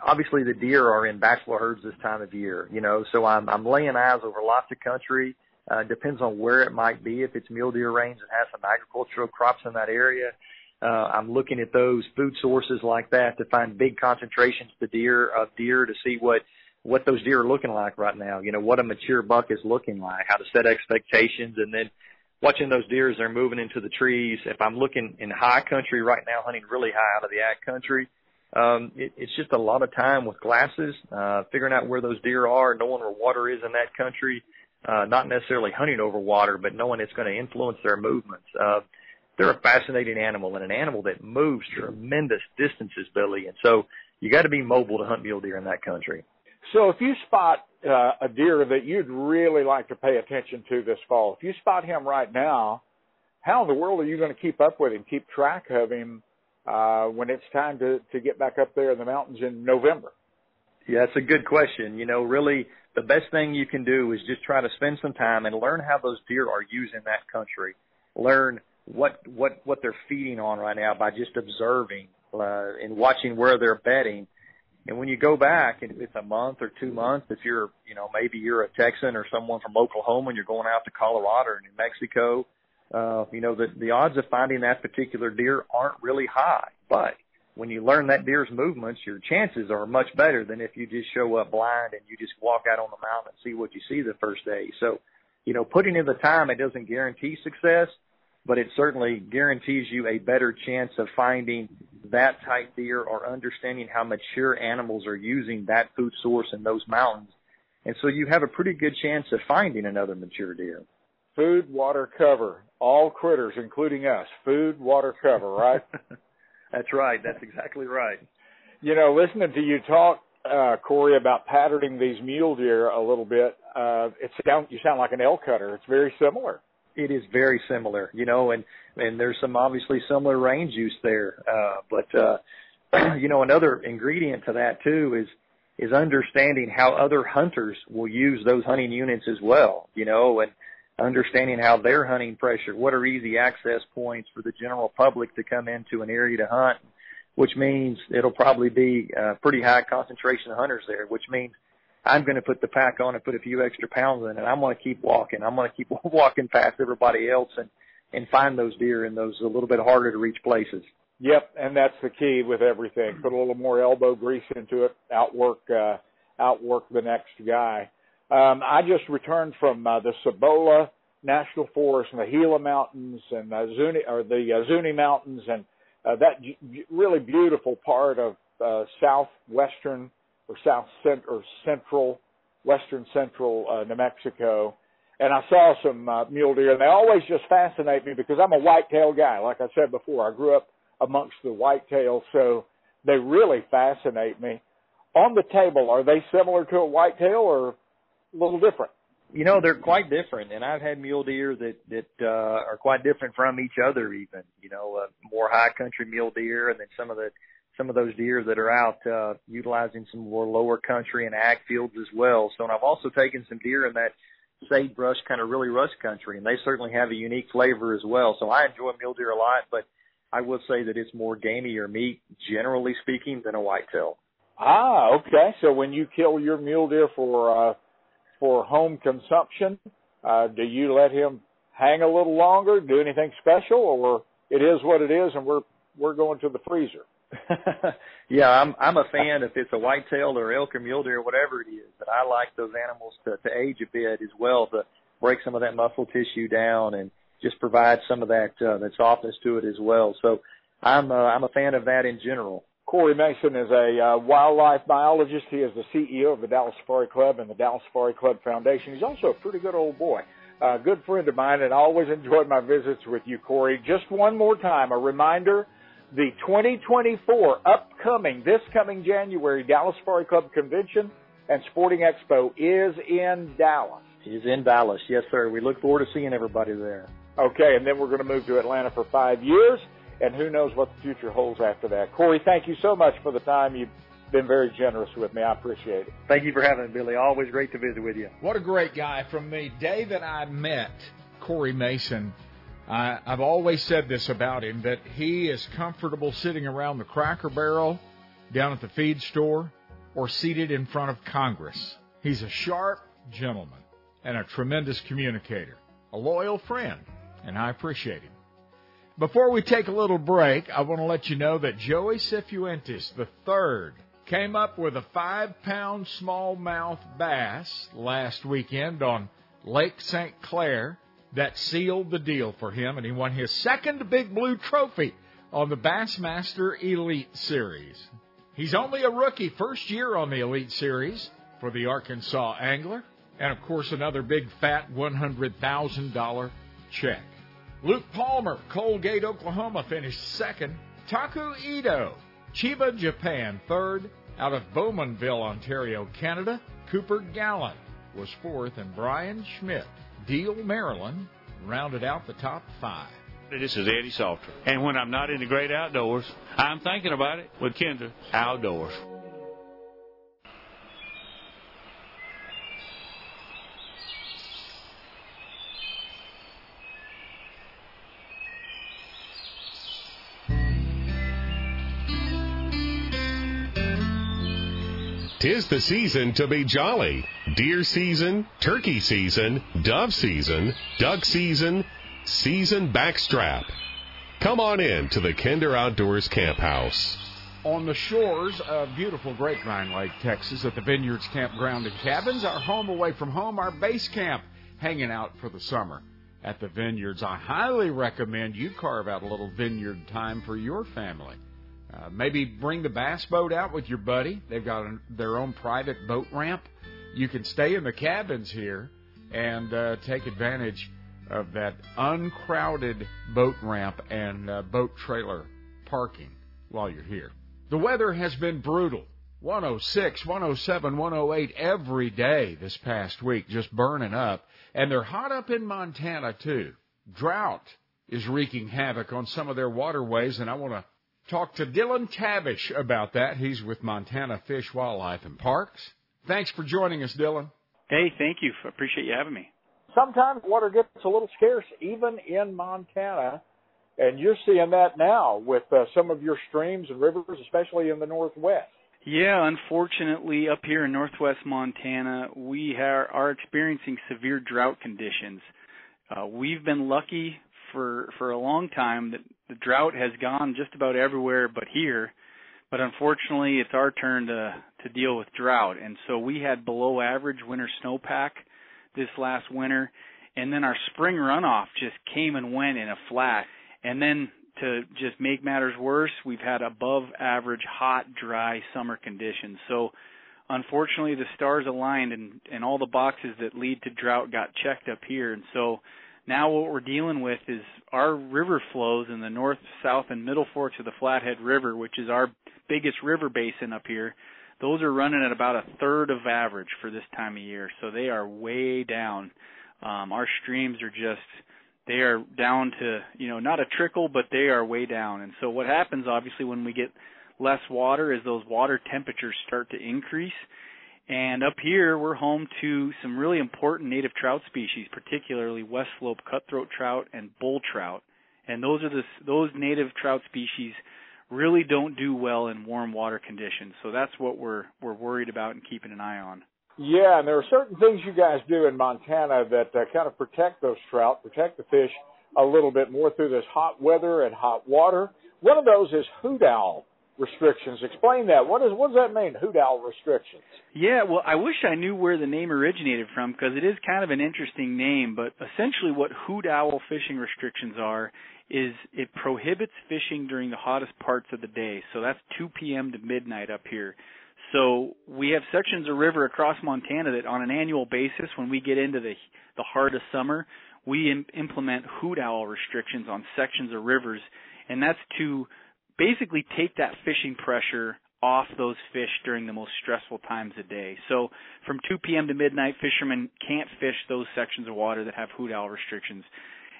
obviously the deer are in bachelor herds this time of year, you know, so I'm, I'm laying eyes over lots of country. Uh, depends on where it might be. If it's mule deer range that has some agricultural crops in that area, uh, I'm looking at those food sources like that to find big concentrations of deer of deer to see what what those deer are looking like right now. You know what a mature buck is looking like, how to set expectations, and then watching those deer as they're moving into the trees. If I'm looking in high country right now, hunting really high out of the ag country, um, it, it's just a lot of time with glasses, uh, figuring out where those deer are, knowing where water is in that country, uh, not necessarily hunting over water, but knowing it's going to influence their movements. Uh, they're a fascinating animal and an animal that moves tremendous distances, Billy. And so you got to be mobile to hunt mule deer in that country. So if you spot uh, a deer that you'd really like to pay attention to this fall, if you spot him right now, how in the world are you going to keep up with him, keep track of him uh, when it's time to, to get back up there in the mountains in November? Yeah, that's a good question. You know, really the best thing you can do is just try to spend some time and learn how those deer are using that country. Learn what what what they're feeding on right now by just observing uh, and watching where they're bedding. And when you go back, and it's a month or two months, if you're, you know, maybe you're a Texan or someone from Oklahoma and you're going out to Colorado or New Mexico, uh, you know, the, the odds of finding that particular deer aren't really high. But when you learn that deer's movements, your chances are much better than if you just show up blind and you just walk out on the mountain and see what you see the first day. So, you know, putting in the time, it doesn't guarantee success, but it certainly guarantees you a better chance of finding that type deer or understanding how mature animals are using that food source in those mountains. And so you have a pretty good chance of finding another mature deer. Food, water, cover. All critters, including us. Food, water, cover, right? That's right. That's exactly right. You know, listening to you talk, uh, Corey, about patterning these mule deer a little bit, uh, it sound, you sound like an elk cutter. It's very similar it is very similar, you know, and and there's some obviously similar range use there. Uh, but uh, you know, another ingredient to that too is is understanding how other hunters will use those hunting units as well, you know, and understanding how their hunting pressure, what are easy access points for the general public to come into an area to hunt, which means it'll probably be a pretty high concentration of hunters there, which means I'm going to put the pack on and put a few extra pounds in, and I'm going to keep walking. I'm going to keep walking past everybody else and and find those deer in those a little bit harder to reach places. Yep, and that's the key with everything. Put a little more elbow grease into it. Outwork uh, outwork the next guy. Um, I just returned from uh, the Cibola National Forest and the Gila Mountains and uh, Zuni or the uh, Zuni Mountains and uh, that really beautiful part of uh, southwestern or south cent- or central, western central uh, New Mexico, and I saw some uh, mule deer, and they always just fascinate me because I'm a whitetail guy. Like I said before, I grew up amongst the whitetails, so they really fascinate me. On the table, are they similar to a whitetail or a little different? You know, they're quite different, and I've had mule deer that that uh, are quite different from each other. Even you know, uh, more high country mule deer, and then some of the some of those deer that are out uh, utilizing some more lower country and ag fields as well. So, and I've also taken some deer in that sagebrush kind of really rush country, and they certainly have a unique flavor as well. So I enjoy mule deer a lot, but I will say that it's more gamey or meat, generally speaking, than a whitetail. Ah, okay. So when you kill your mule deer for uh, for home consumption, uh, do you let him hang a little longer, do anything special, or it is what it is, and we're we're going to the freezer? yeah, I'm I'm a fan if it's a whitetail or elk or mule deer or whatever it is. But I like those animals to to age a bit as well to break some of that muscle tissue down and just provide some of that uh, that softness to it as well. So I'm uh, I'm a fan of that in general. Corey Mason is a uh, wildlife biologist. He is the CEO of the Dallas Safari Club and the Dallas Safari Club Foundation. He's also a pretty good old boy. A good friend of mine, and I always enjoyed my visits with you, Corey. Just one more time, a reminder the 2024 upcoming, this coming January, Dallas Safari Club Convention and Sporting Expo is in Dallas. Is in Dallas, yes, sir. We look forward to seeing everybody there. Okay, and then we're going to move to Atlanta for five years, and who knows what the future holds after that. Corey, thank you so much for the time. You've been very generous with me. I appreciate it. Thank you for having me, Billy. Always great to visit with you. What a great guy from me. Dave and I met Corey Mason I, I've always said this about him that he is comfortable sitting around the cracker barrel down at the feed store or seated in front of Congress. He's a sharp gentleman and a tremendous communicator, a loyal friend, and I appreciate him. Before we take a little break, I want to let you know that Joey Cifuentes III came up with a five pound smallmouth bass last weekend on Lake St. Clair that sealed the deal for him, and he won his second Big Blue Trophy on the Bassmaster Elite Series. He's only a rookie, first year on the Elite Series for the Arkansas Angler, and of course, another big fat $100,000 check. Luke Palmer, Colgate, Oklahoma, finished second. Taku Ito, Chiba, Japan, third. Out of Bowmanville, Ontario, Canada, Cooper Gallant was fourth, and Bryan Schmidt, Deal, Maryland, rounded out the top five. This is Eddie Salter. And when I'm not in the great outdoors, I'm thinking about it with Kinder Outdoors. Tis the season to be jolly. Deer season, turkey season, dove season, duck season, season backstrap. Come on in to the Kinder Outdoors Camp House. On the shores of beautiful Grapevine Lake, Texas, at the Vineyards Campground and Cabins, our home away from home, our base camp, hanging out for the summer at the Vineyards. I highly recommend you carve out a little vineyard time for your family. Uh, maybe bring the bass boat out with your buddy. They've got a, their own private boat ramp. You can stay in the cabins here and uh, take advantage of that uncrowded boat ramp and uh, boat trailer parking while you're here. The weather has been brutal. 106, 107, 108 every day this past week, just burning up. And they're hot up in Montana, too. Drought is wreaking havoc on some of their waterways, and I want to talk to Dillon Tabish about that. He's with Montana Fish, Wildlife, and Parks. Thanks for joining us, Dillon. Hey, thank you. Appreciate you having me. Sometimes water gets a little scarce, even in Montana, and you're seeing that now with uh, some of your streams and rivers, especially in the northwest. Yeah, unfortunately, up here in northwest Montana, we are, are experiencing severe drought conditions. Uh, we've been lucky for for a long time that the drought has gone just about everywhere but here. But unfortunately, it's our turn to to deal with drought, and so we had below average winter snowpack this last winter, and then our spring runoff just came and went in a flash. And then to just make matters worse, we've had above average hot, dry summer conditions. So unfortunately, the stars aligned, and and all the boxes that lead to drought got checked up here, and so now what we're dealing with is our river flows in the north, south, and middle forks of the Flathead River, which is our biggest river basin up here. Those are running at about a third of average for this time of year, so they are way down. Um, our streams are just they are down to you know not a trickle, but they are way down. And so what happens obviously when we get less water is those water temperatures start to increase and up here, we're home to some really important native trout species, particularly west slope cutthroat trout and bull trout. And those are the those native trout species really don't do well in warm water conditions. So that's what we're we're worried about and keeping an eye on. Yeah, and there are certain things you guys do in Montana that uh, kind of protect those trout, protect the fish a little bit more through this hot weather and hot water. One of those is hoot owl restrictions. Explain that. What, is, what does that mean, hoot owl restrictions? Yeah, well, I wish I knew where the name originated from because it is kind of an interesting name. But essentially, what hoot owl fishing restrictions are is it prohibits fishing during the hottest parts of the day. So that's 2 p.m. to midnight up here. So we have sections of river across Montana that, on an annual basis, when we get into the the heart of summer, we Im- implement hoot owl restrictions on sections of rivers, and that's to basically take that fishing pressure off those fish during the most stressful times of day. So from 2 p.m. to midnight, fishermen can't fish those sections of water that have hoot owl restrictions.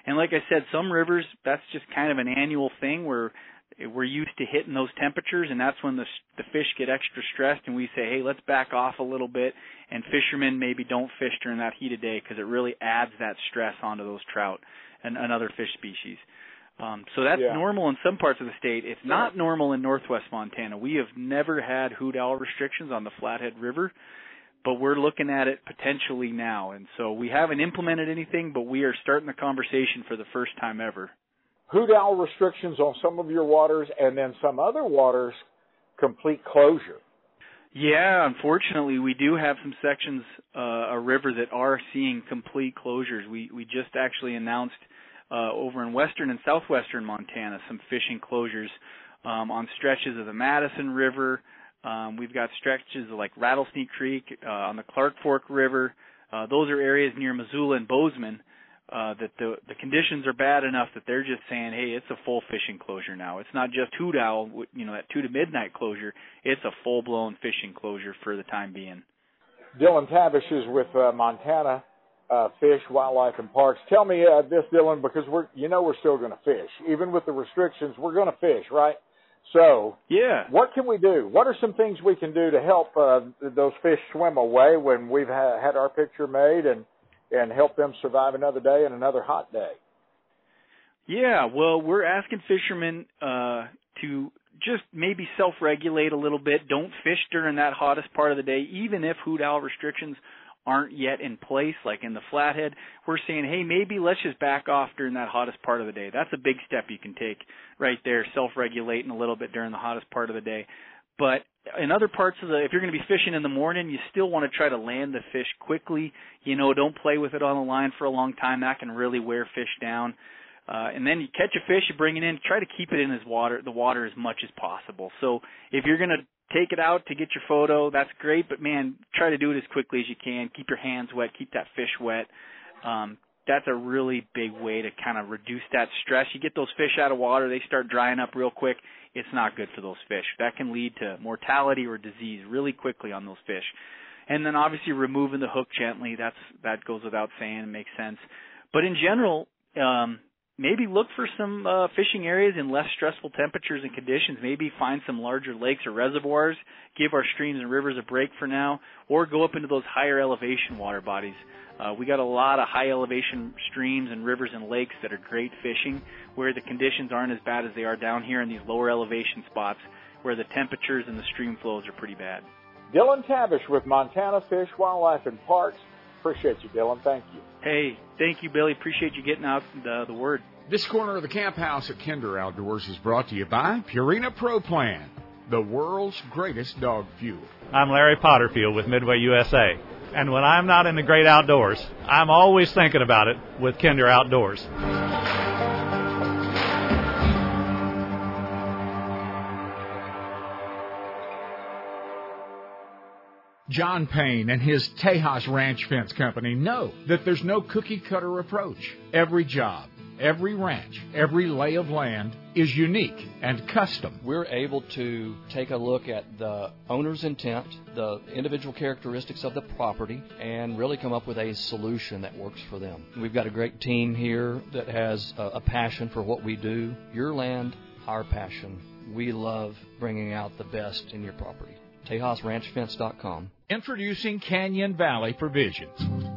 And like I said, some rivers, that's just kind of an annual thing where we're used to hitting those temperatures and that's when the the fish get extra stressed and we say hey let's back off a little bit and fishermen maybe don't fish during that heat of day because it really adds that stress onto those trout and, and other fish species um, so that's yeah. normal in some parts of the state. It's not normal in northwest Montana. We have never had hoot owl restrictions on the Flathead River, but we're looking at it potentially now. And so we haven't implemented anything, but we are starting the conversation for the first time ever. Hoot owl restrictions on some of your waters, and then some other waters complete closure. Yeah, unfortunately, we do have some sections uh, a river that are seeing complete closures. We we just actually announced uh, over in western and southwestern Montana, some fishing closures um, on stretches of the Madison River. Um, we've got stretches like Rattlesnake Creek uh, on the Clark Fork River. Uh, those are areas near Missoula and Bozeman uh, that the the conditions are bad enough that they're just saying, hey, it's a full fishing closure now. It's not just hoot owl, you know, that two to midnight closure. It's a full blown fishing closure for the time being. Dillon Tabish is with uh, Montana uh, Fish, Wildlife, and Parks. Tell me uh, this, Dillon, because we're you know we're still going to fish, even with the restrictions. We're going to fish, right? So, yeah, what can we do? What are some things we can do to help uh, those fish swim away when we've ha- had our picture made and and help them survive another day and another hot day? Yeah, well, we're asking fishermen uh, to just maybe self-regulate a little bit. Don't fish during that hottest part of the day, even if hoot owl restrictions aren't yet in place, like in the flathead. We're saying, hey, maybe let's just back off during that hottest part of the day. That's a big step you can take right there, self-regulating a little bit during the hottest part of the day. But in other parts of the, if you're going to be fishing in the morning, you still want to try to land the fish quickly. You know, don't play with it on the line for a long time. That can really wear fish down. Uh, and then you catch a fish, you bring it in, try to keep it in his water, the water as much as possible. So if you're going to take it out to get your photo, that's great, but man, try to do it as quickly as you can. Keep your hands wet, keep that fish wet. Um, that's a really big way to kind of reduce that stress. You get those fish out of water, they start drying up real quick. It's not good for those fish. That can lead to mortality or disease really quickly on those fish. And then obviously removing the hook gently, that's that goes without saying, it makes sense. But in general, um, maybe look for some uh, fishing areas in less stressful temperatures and conditions. Maybe find some larger lakes or reservoirs. Give our streams and rivers a break for now, or go up into those higher elevation water bodies. Uh, we got a lot of high elevation streams and rivers and lakes that are great fishing, where the conditions aren't as bad as they are down here in these lower elevation spots, where the temperatures and the stream flows are pretty bad. Dillon Tabish with Montana Fish, Wildlife, and Parks. Appreciate you, Dillon. Thank you. Hey, thank you, Billy. Appreciate you getting out the, the word. This corner of the camp house at Kinder Outdoors is brought to you by Purina Pro Plan, the world's greatest dog fuel. I'm Larry Potterfield with Midway USA. And when I'm not in the great outdoors, I'm always thinking about it with Kinder Outdoors. John Payne and his Tejas Ranch Fence Company know that there's no cookie cutter approach. Every job, every ranch, every lay of land is unique and custom. We're able to take a look at the owner's intent, the individual characteristics of the property, and really come up with a solution that works for them. We've got a great team here that has a, passion for what we do. Your land, our passion. We love bringing out the best in your property. TejasRanchFence.com. Introducing Canyon Valley Provisions.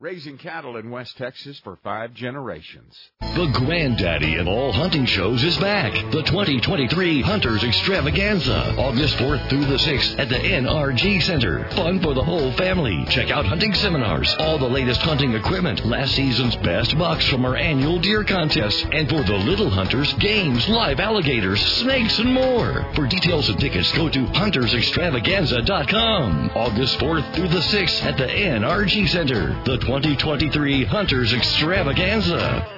Raising cattle in West Texas for five generations. The granddaddy of all hunting shows is back. The 2023 Hunters Extravaganza, August 4th through the 6th at the NRG Center. Fun for the whole family. Check out hunting seminars, all the latest hunting equipment, last season's best bucks from our annual deer contest, and for the little hunters, games, live alligators, snakes, and more. For details and tickets, go to huntersextravaganza.com. August 4th through the 6th at the NRG Center. The 2023 Hunters Extravaganza.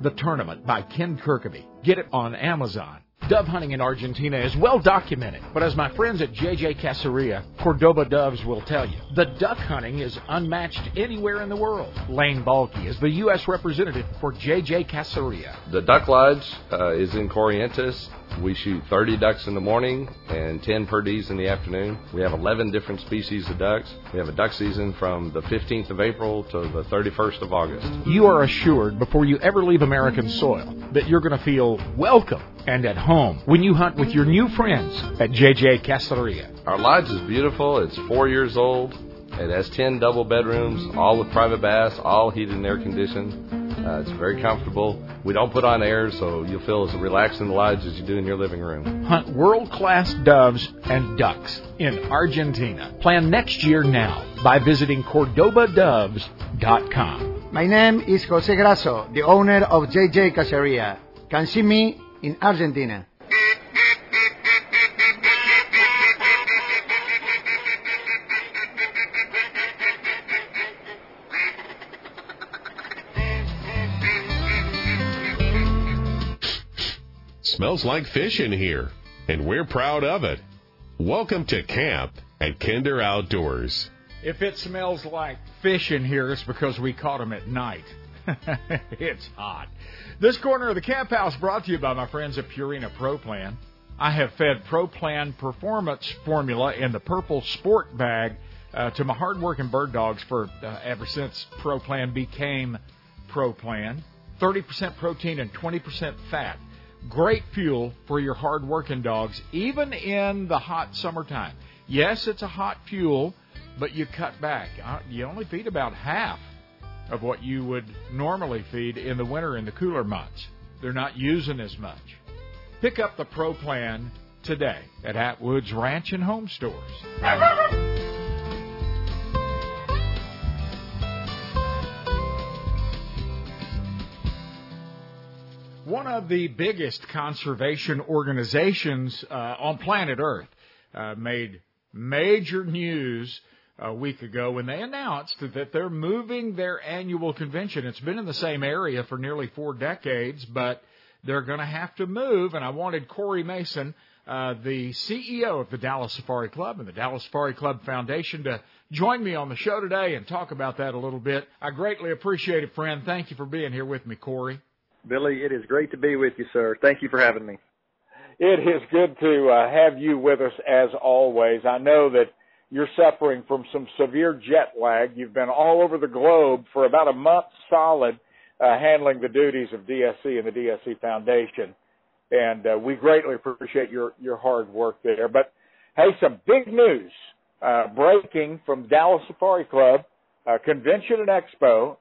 The Tournament by Ken Kirkaby. Get it on Amazon. Dove hunting in Argentina is well documented, but as my friends at JJ Caceria, Cordoba Doves will tell you, the duck hunting is unmatched anywhere in the world. Lane Balky is the U.S. representative for JJ Caceria. The Duck Lodge uh, is in Corrientes. We shoot 30 ducks in the morning and 10 per perdees in the afternoon. We have 11 different species of ducks. We have a duck season from the 15th of April to the 31st of August. You are assured before you ever leave American soil that you're going to feel welcome and at home when you hunt with your new friends at JJ Caceria. Our lodge is beautiful. It's four years old. It has 10 double bedrooms, all with private baths, all heated and air conditioned. Uh, it's very comfortable. We don't put on air, so you'll feel as relaxed in the lodge as you do in your living room. Hunt world class doves and ducks in Argentina. Plan next year now by visiting CordobaDoves.com. My name is Jose Grasso, the owner of JJ Caceria. Can see me in Argentina. Smells like fish in here, and we're proud of it. Welcome to camp at Kinder Outdoors. If it smells like fish in here, it's because we caught them at night. it's hot. This corner of the camp house brought to you by my friends at Purina Pro Plan. I have fed Pro Plan Performance Formula in the purple sport bag uh, to my hardworking bird dogs for uh, ever since Pro Plan became Pro Plan. 30% protein and 20% fat. Great fuel for your hard-working dogs, even in the hot summertime. Yes, it's a hot fuel, but you cut back. Uh, you only feed about half of what you would normally feed in the winter in the cooler months. They're not using as much. Pick up the Pro Plan today at Atwood's Ranch and Home Stores. One of the biggest conservation organizations uh, on planet Earth uh, made major news a week ago when they announced that they're moving their annual convention. It's been in the same area for nearly four decades, but they're going to have to move. And I wanted Corey Mason, uh, the CEO of the Dallas Safari Club and the Dallas Safari Club Foundation, to join me on the show today and talk about that a little bit. I greatly appreciate it, friend. Thank you for being here with me, Corey. Billy, it is great to be with you, sir. Thank you for having me. It is good to uh, have you with us as always. I know that you're suffering from some severe jet lag. You've been all over the globe for about a month solid uh, handling the duties of DSC and the DSC Foundation. And uh, we greatly appreciate your, your hard work there. But hey, some big news uh, breaking from Dallas Safari Club. Uh, Convention and Expo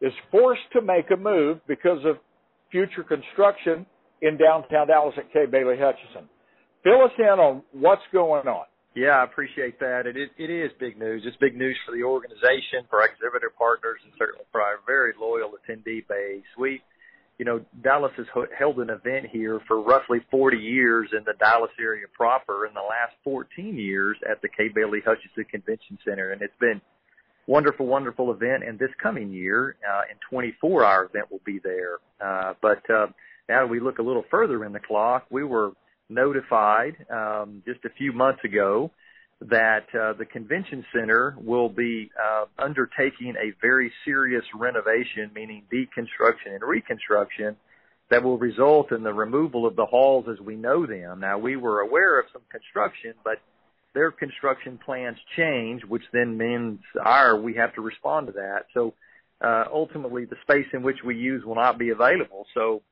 is forced to make a move because of future construction in downtown Dallas at Kay Bailey Hutchison. Fill us in on what's going on. Yeah, I appreciate that. It, it, it is big news. It's big news for the organization, for exhibitor partners, and certainly for our very loyal attendee base. We, you know, Dallas has held an event here for roughly 40 years in the Dallas area proper, in the last 14 years at the Kay Bailey Hutchison Convention Center, and it's been wonderful, wonderful event. And this coming year, uh, in 24, our event will be there. Uh, but uh, now we look a little further in the clock. We were notified um, just a few months ago that uh, the convention center will be uh, undertaking a very serious renovation, meaning deconstruction and reconstruction, that will result in the removal of the halls as we know them. Now, we were aware of some construction, but their construction plans change, which then means our we have to respond to that. So uh, ultimately, the space in which we use will not be available. So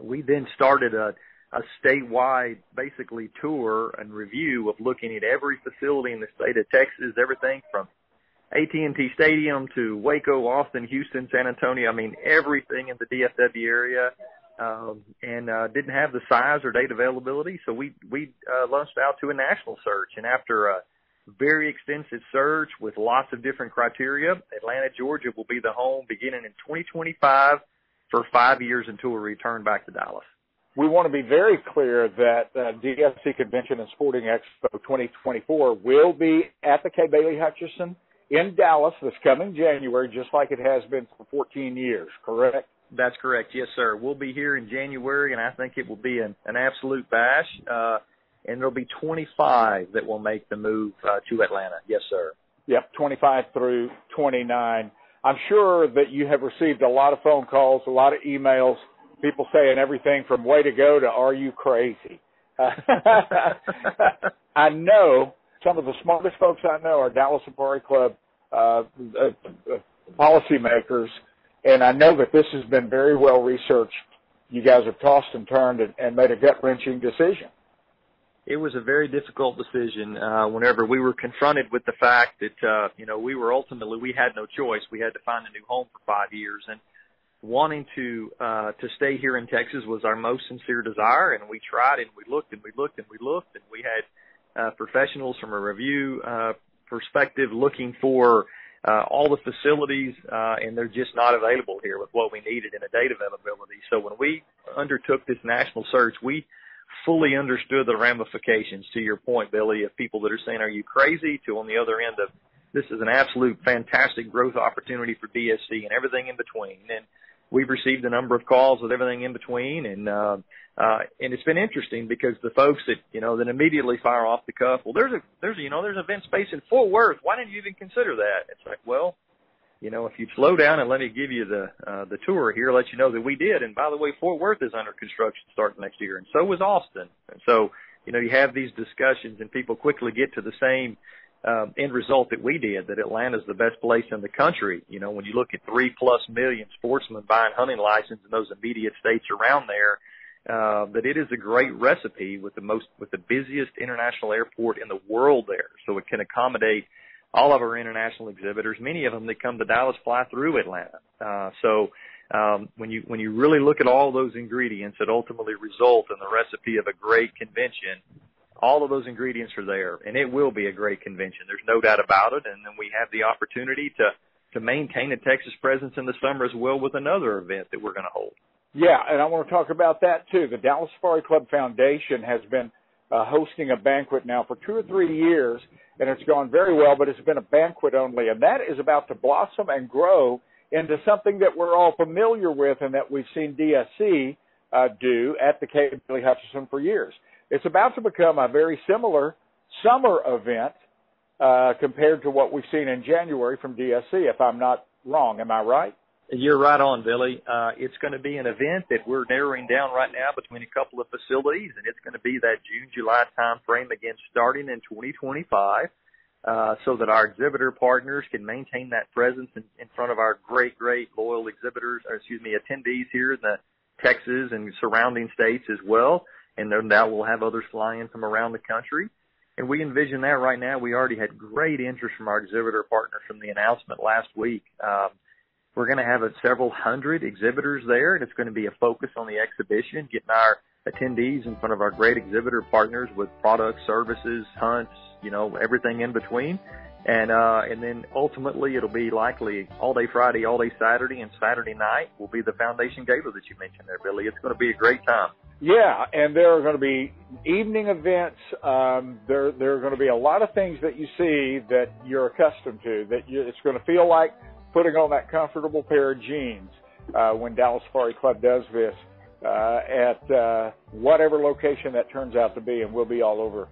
we then started a a statewide basically tour and review of looking at every facility in the state of Texas, everything from AT&T Stadium to Waco, Austin, Houston, San Antonio. I mean, everything in the DFW area um, and uh, didn't have the size or date availability. So we we uh, launched out to a national search, and after a very extensive search with lots of different criteria, Atlanta, Georgia will be the home beginning in 2025 for five years until we return back to Dallas. We want to be very clear that uh, DSC Convention and Sporting Expo 2024 will be at the Kay Bailey Hutchison in Dallas this coming January, just like it has been for 14 years, correct? That's correct. Yes, sir. We'll be here in January, and I think it will be an, an absolute bash. Uh, and there'll be 25 that will make the move uh, to Atlanta. Yes, sir. Yep, 25 through 29. I'm sure that you have received a lot of phone calls, a lot of emails, people saying everything from way to go to are you crazy? I know some of the smartest folks I know are Dallas Safari Club uh, uh, policymakers, and I know that this has been very well researched. You guys have tossed and turned and, and made a gut wrenching decision. It was a very difficult decision. Uh, whenever we were confronted with the fact that uh, you know we were ultimately we had no choice. We had to find a new home for five years, and wanting to uh, to stay here in Texas was our most sincere desire. And we tried and we looked and we looked and we looked, and we had uh, professionals from a review uh, perspective looking for uh, all the facilities, uh, and they're just not available here with what we needed in a date availability. So when we undertook this national search, we fully understood the ramifications. To your point, Billy, of people that are saying, "Are you crazy?" to on the other end of this is an absolute fantastic growth opportunity for DSC and everything in between. And we've received a number of calls with everything in between, and uh, uh, and it's been interesting because the folks that you know that immediately fire off the cuff, well, there's a there's a, you know there's event space in Fort Worth. Why didn't you even consider that? It's like, well, you know, if you slow down and let me give you the uh, the tour here, let you know that we did. And by the way, Fort Worth is under construction starting next year, and so was Austin. And so, you know, you have these discussions, and people quickly get to the same um, end result that we did, that Atlanta's the best place in the country. You know, when you look at three plus million sportsmen buying hunting license in those immediate states around there, uh, that it is a great recipe with the most, with the busiest international airport in the world there. So it can accommodate all of our international exhibitors, many of them that come to Dallas fly through Atlanta. Uh, so, um, when you, when you really look at all those ingredients that ultimately result in the recipe of a great convention, all of those ingredients are there, and it will be a great convention. There's no doubt about it. And then we have the opportunity to to maintain a Texas presence in the summer as well with another event that we're going to hold. Yeah, and I want to talk about that too. The Dallas Safari Club Foundation has been uh, hosting a banquet now for two or three years, and it's gone very well. But it's been a banquet only, and that is about to blossom and grow into something that we're all familiar with, and that we've seen DSC uh, do at the Kay Bailey Hutchison for years. It's about to become a very similar summer event uh, compared to what we've seen in January from DSC, if I'm not wrong. Am I right? You're right on, Billy. Uh, it's going to be an event that we're narrowing down right now between a couple of facilities, and it's going to be that June, July time frame again starting in 2025. Uh, so that our exhibitor partners can maintain that presence in, in front of our great, great loyal exhibitors, or excuse me, attendees here in the Texas and surrounding states as well and no doubt we'll have others fly in from around the country. And we envision that right now. We already had great interest from our exhibitor partners from the announcement last week. Um, we're going to have a, several hundred exhibitors there, and it's going to be a focus on the exhibition, getting our attendees in front of our great exhibitor partners with products, services, hunts, you know, everything in between. And uh, and then ultimately it'll be likely all day Friday, all day Saturday, and Saturday night will be the foundation gala that you mentioned there, Billy. It's going to be a great time. Yeah, and there are going to be evening events. Um, there, there are going to be a lot of things that you see that you're accustomed to. That you, it's going to feel like putting on that comfortable pair of jeans uh, when Dallas Safari Club does this uh, at uh, whatever location that turns out to be, and we'll be all over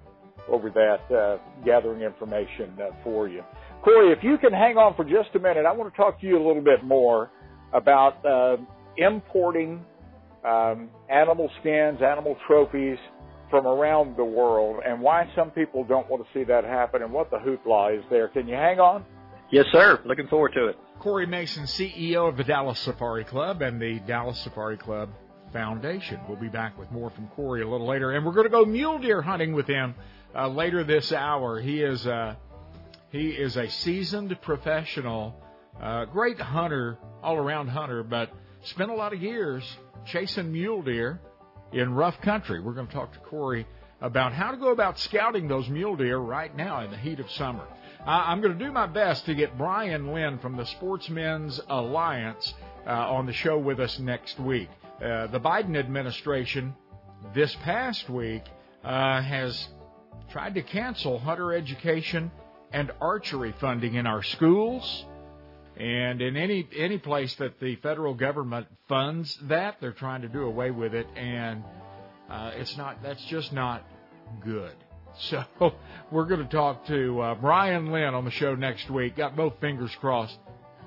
over that uh, gathering information uh, for you. Corey, if you can hang on for just a minute, I want to talk to you a little bit more about uh, importing um, animal skins, animal trophies from around the world, and why some people don't want to see that happen, and what the hoopla is there. Can you hang on? Yes, sir. Looking forward to it. Corey Mason, CEO of the Dallas Safari Club and the Dallas Safari Club Foundation. We'll be back with more from Corey a little later, and we're going to go mule deer hunting with him uh, later this hour. He is a he is a seasoned professional, uh, great hunter, all around hunter, but spent a lot of years chasing mule deer in rough country. We're going to talk to Corey about how to go about scouting those mule deer right now in the heat of summer. I'm going to do my best to get Brian Lynn from the Sportsmen's Alliance uh, on the show with us next week. Uh, the Biden administration this past week uh, has tried to cancel hunter education and archery funding in our schools. And in any any place that the federal government funds that they're trying to do away with it. And uh, it's not that's just not good. So we're going to talk to uh, brian lynn on the show next week. Got both fingers crossed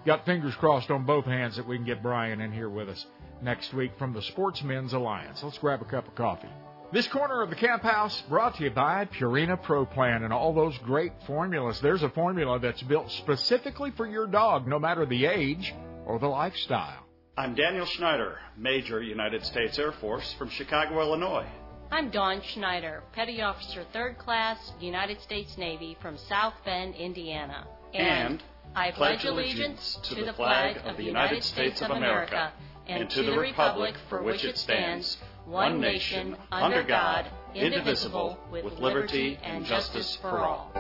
got fingers crossed on both hands that we can get brian in here with us next week from the sportsmen's alliance. Let's grab a cup of coffee this corner of the camp house brought to you by Purina Pro Plan and all those great formulas. There's a formula that's built specifically for your dog, no matter the age or the lifestyle. I'm Daniel Schneider, Major United States Air Force from Chicago, Illinois. I'm Don Schneider, Petty Officer 3rd Class, United States Navy from South Bend, Indiana. And, I pledge allegiance to the flag of the United States of America and to the republic for which it stands one nation, under God, indivisible, with liberty and justice for all.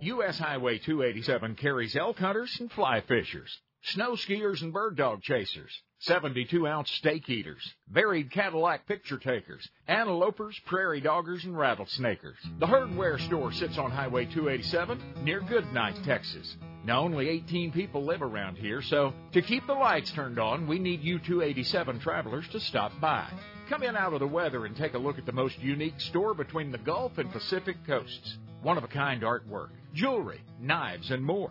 U.S. Highway 287 carries elk hunters and fly fishers, snow skiers and bird dog chasers, 72 ounce steak eaters, varied Cadillac picture takers, antelopers, prairie doggers, and rattlesnakers. The hardware store sits on Highway 287 near Goodnight, Texas. Now, only 18 people live around here, so to keep the lights turned on, we need you 287 travelers to stop by. Come in out of the weather and take a look at the most unique store between the Gulf and Pacific coasts. One of a kind artwork, jewelry, knives, and more.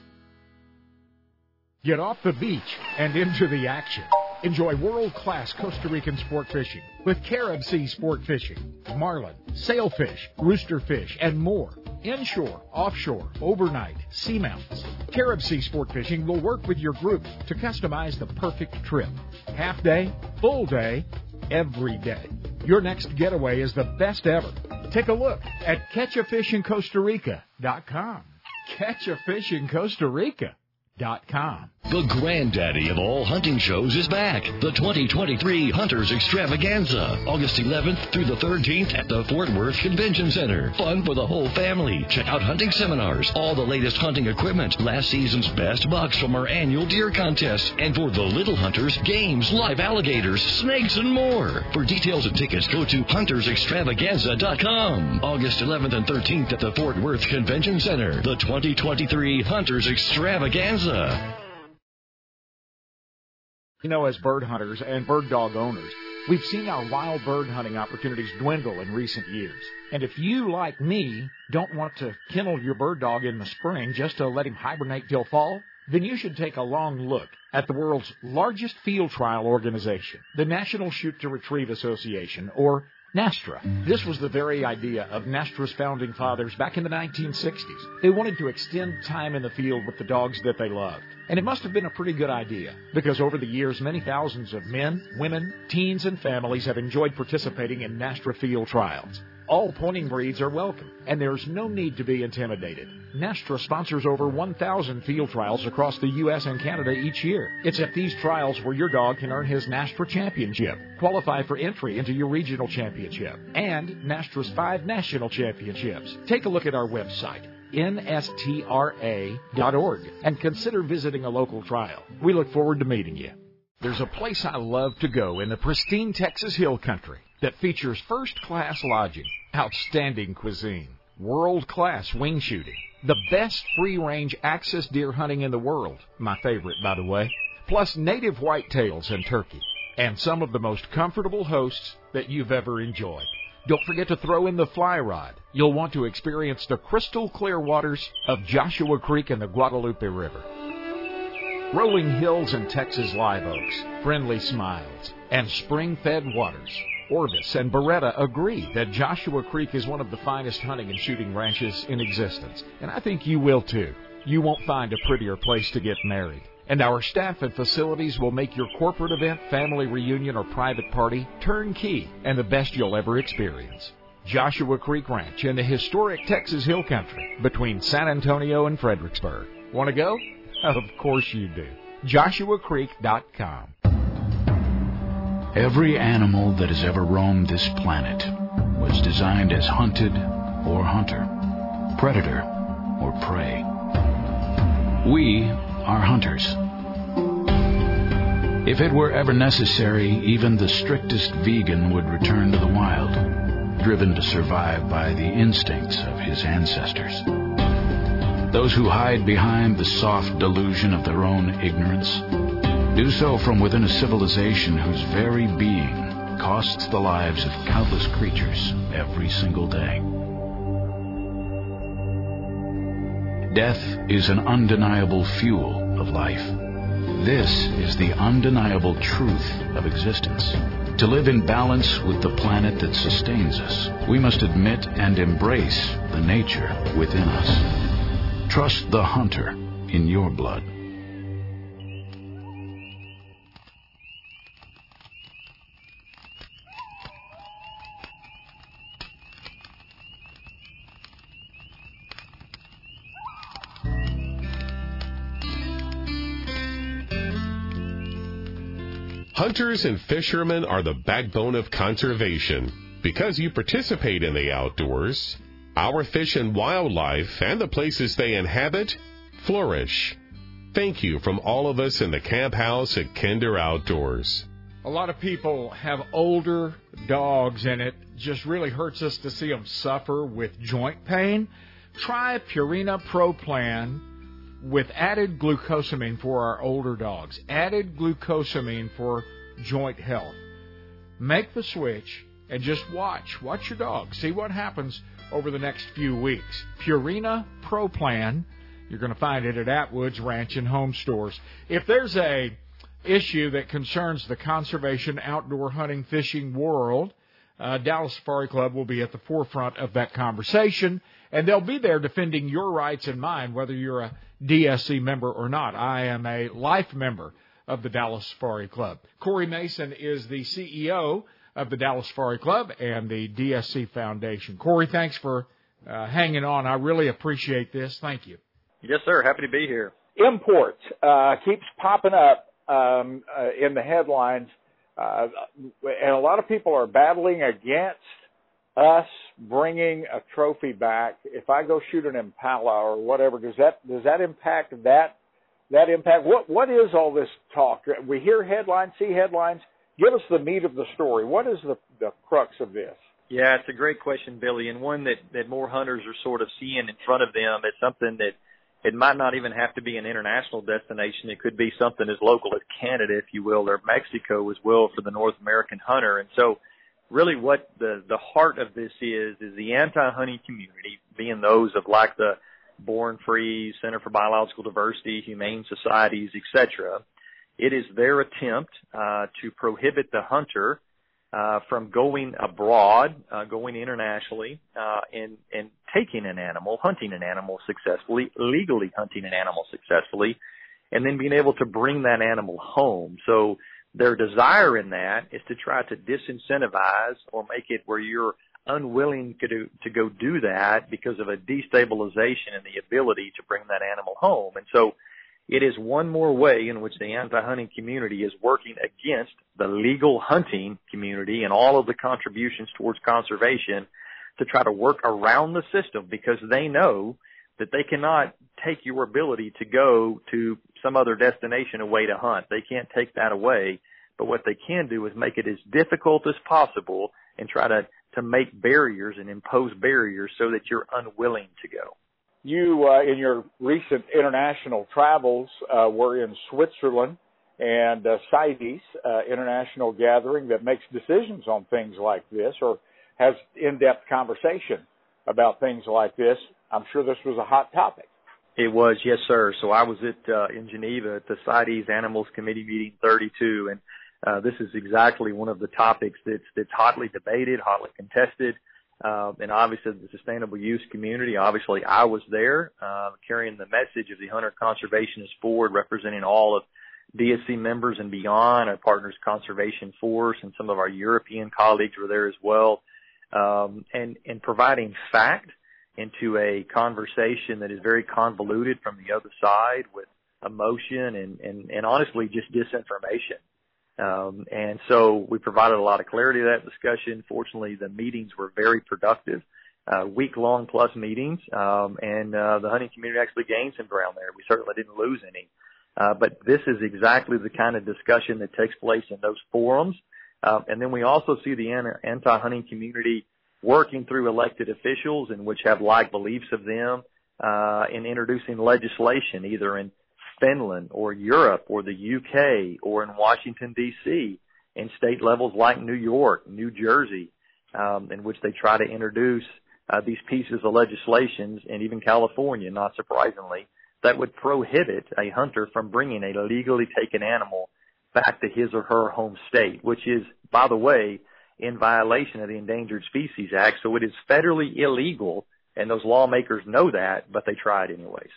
Get off the beach and into the action. Enjoy world-class Costa Rican sport fishing with Carib Sea Sport Fishing, marlin, sailfish, roosterfish, and more. Inshore, offshore, overnight, seamounts. Carib Sea Sport Fishing will work with your group to customize the perfect trip. Half day, full day, every day. Your next getaway is the best ever. Take a look at catchafishincostarica.com. Catch a fish in Costa Rica. The granddaddy of all hunting shows is back. The 2023 Hunters Extravaganza, August 11th through the 13th at the Fort Worth Convention Center. Fun for the whole family. Check out hunting seminars, all the latest hunting equipment, last season's best bucks from our annual deer contest, and for the little hunters, games, live alligators, snakes, and more. For details and tickets, go to huntersextravaganza.com. August 11th and 13th at the Fort Worth Convention Center. The 2023 Hunters Extravaganza. You know, as bird hunters and bird dog owners, we've seen our wild bird hunting opportunities dwindle in recent years. And if you, like me, don't want to kennel your bird dog in the spring just to let him hibernate till fall, then you should take a long look at the world's largest field trial organization, the National Shoot to Retrieve Association, or NSTRA. This was the very idea of NSTRA's founding fathers back in the 1960s. They wanted to extend time in the field with the dogs that they loved. And it must have been a pretty good idea, because over the years, many thousands of men, women, teens, and families have enjoyed participating in NSTRA field trials. All pointing breeds are welcome, and there's no need to be intimidated. NSTRA sponsors over 1,000 field trials across the U.S. and Canada each year. It's at these trials where your dog can earn his NSTRA championship, qualify for entry into your regional championship, and NSTRA's five national championships. Take a look at our website nstra.org and consider visiting a local trial. We look forward to meeting you. There's a place I love to go in the pristine Texas Hill Country that features first class lodging, outstanding cuisine, world class wing shooting, the best free range axis deer hunting in the world, my favorite by the way, plus native whitetails and turkey, and some of the most comfortable hosts that you've ever enjoyed. Don't forget to throw in the fly rod. You'll want to experience the crystal clear waters of Joshua Creek and the Guadalupe River. Rolling hills and Texas live oaks, friendly smiles, and spring fed waters. Orvis and Beretta agree that Joshua Creek is one of the finest hunting and shooting ranches in existence, and I think you will too. You won't find a prettier place to get married. And our staff and facilities will make your corporate event, family reunion, or private party turnkey and the best you'll ever experience. Joshua Creek Ranch in the historic Texas Hill Country between San Antonio and Fredericksburg. Want to go? Of course you do. JoshuaCreek.com. Every animal that has ever roamed this planet was designed as hunted or hunter, predator or prey. We are hunters. If it were ever necessary, even the strictest vegan would return to the wild, driven to survive by the instincts of his ancestors. Those who hide behind the soft delusion of their own ignorance do so from within a civilization whose very being costs the lives of countless creatures every single day. Death is an undeniable fuel of life. This is the undeniable truth of existence. To live in balance with the planet that sustains us, we must admit and embrace the nature within us. Trust the hunter in your blood. Hunters and fishermen are the backbone of conservation. Because you participate in the outdoors, our fish and wildlife and the places they inhabit flourish. Thank you from all of us in the camp house at Kinder Outdoors. A lot of people have older dogs, and it just really hurts us to see them suffer with joint pain. Try Purina Pro Plan with added glucosamine for our older dogs, added glucosamine for joint health. Make the switch and just watch. Watch your dog. See what happens over the next few weeks. Purina Pro Plan. You're going to find it at Atwood's Ranch and Home Stores. If there's a issue that concerns the conservation, outdoor hunting, fishing world, uh, Dallas Safari Club will be at the forefront of that conversation, and they'll be there defending your rights and mine, whether you're a DSC member or not. I am a life member of the Dallas Safari Club. Corey Mason is the CEO of the Dallas Safari Club and the DSC Foundation. Corey, thanks for uh, hanging on. I really appreciate this. Thank you. Yes, sir. Happy to be here. Imports uh, keeps popping up um, uh, in the headlines, uh, and a lot of people are battling against us bringing a trophy back. If I go shoot an impala or whatever, does that does that impact that that impact? What what is all this talk? We hear headlines, see headlines. Give us the meat of the story. What is the the crux of this? Yeah, it's a great question, Billy, and one that that more hunters are sort of seeing in front of them. It's something that it might not even have to be an international destination. It could be something as local as Canada, if you will, or Mexico as well for the North American hunter. And so really what the, the heart of this is, is the anti-hunting community, being those of like the Born Free, Center for Biological Diversity, Humane Societies, etc. It is their attempt uh, to prohibit the hunter uh, from going abroad, uh, going internationally, uh, and and taking an animal, hunting an animal successfully, legally hunting an animal successfully, and then being able to bring that animal home. So their desire in that is to try to disincentivize or make it where you're unwilling to do, to go do that because of a destabilization in the ability to bring that animal home. And so it is one more way in which the anti-hunting community is working against the legal hunting community and all of the contributions towards conservation to try to work around the system because they know that they cannot take your ability to go to some other destination away to hunt. They can't take that away. But what they can do is make it as difficult as possible and try to, to make barriers and impose barriers so that you're unwilling to go. You, uh, in your recent international travels, uh, were in Switzerland and uh, CITES, uh, international gathering that makes decisions on things like this or has in-depth conversation about things like this. I'm sure this was a hot topic. It was, yes, sir. So I was at uh, in Geneva at the CITES Animals Committee meeting 32, and uh, this is exactly one of the topics that's that's hotly debated, hotly contested, uh, and obviously the sustainable use community. Obviously, I was there uh, carrying the message of the Hunter Conservationist Board, representing all of DSC members and beyond, our partners Conservation Force, and some of our European colleagues were there as well, um, and and providing fact into a conversation that is very convoluted from the other side with emotion and and, and honestly just disinformation. Um, and so we provided a lot of clarity to that discussion. Fortunately, the meetings were very productive, uh, week long plus meetings, um, and uh, the hunting community actually gained some ground there. We certainly didn't lose any. Uh, but this is exactly the kind of discussion that takes place in those forums. Um, and then we also see the anti-hunting community working through elected officials and which have like beliefs of them uh, in introducing legislation either in Finland or Europe or the UK or in Washington D.C. in state levels like New York, New Jersey, um, in which they try to introduce uh, these pieces of legislation, and even California, not surprisingly, that would prohibit a hunter from bringing a legally taken animal back to his or her home state, which is, by the way, in violation of the Endangered Species Act. So it is federally illegal, and those lawmakers know that, but they try it anyways.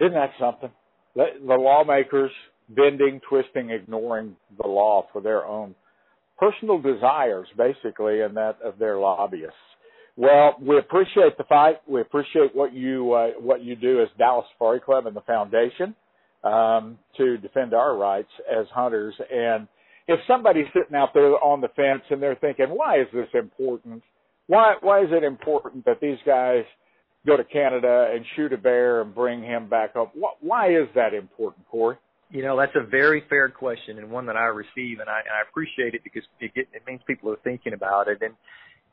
Isn't that something? the, lawmakers bending, twisting, ignoring the law for their own personal desires, basically, and that of their lobbyists. Well, we appreciate the fight. We appreciate what you uh, what you do as Dallas Safari Club and the foundation um, to defend our rights as hunters. And if somebody's sitting out there on the fence and they're thinking, "Why is this important? Why why is it important that these guys go to Canada and shoot a bear and bring him back up. Why is that important, Corey? You know, that's a very fair question and one that I receive, and I, and I appreciate it because it, get, it means people are thinking about it.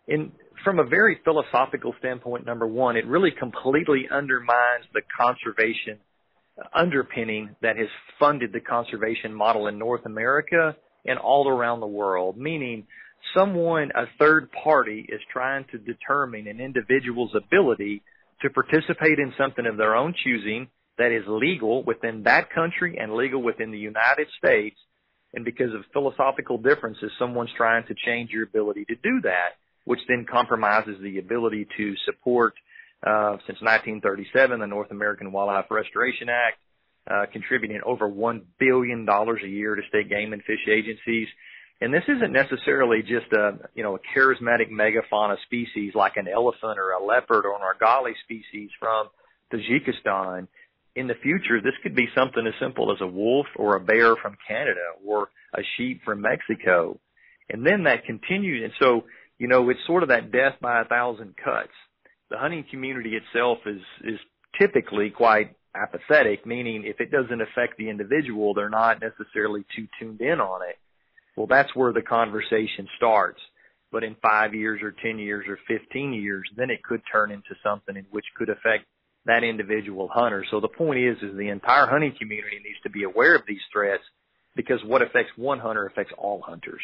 And from a very philosophical standpoint, number one, it really completely undermines the conservation underpinning that has funded the conservation model in North America and all around the world, meaning someone, a third party, is trying to determine an individual's ability to participate in something of their own choosing that is legal within that country and legal within the United States. And because of philosophical differences, someone's trying to change your ability to do that, which then compromises the ability to support, uh, since 1937, the North American Wildlife Restoration Act, uh, contributing over $1 billion a year to state game and fish agencies, and this isn't necessarily just a, you know, a charismatic megafauna species like an elephant or a leopard or an argali species from Tajikistan. In the future, this could be something as simple as a wolf or a bear from Canada or a sheep from Mexico. And then that continues. And so, you know, it's sort of that death by a thousand cuts. The hunting community itself is, is typically quite apathetic, meaning if it doesn't affect the individual, they're not necessarily too tuned in on it. Well, that's where the conversation starts. But in five years or 10 years or 15 years, then it could turn into something in which could affect that individual hunter. So the point is, is the entire hunting community needs to be aware of these threats because what affects one hunter affects all hunters.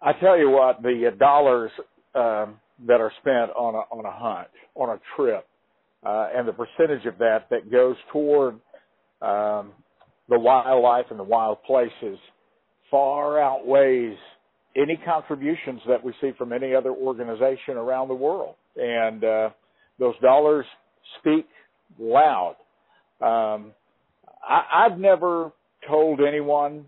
I tell you what, the dollars um, that are spent on a on a hunt, on a trip, uh, and the percentage of that that goes toward um, the wildlife and the wild places far outweighs any contributions that we see from any other organization around the world. And uh, those dollars speak loud. Um, I, I've never told anyone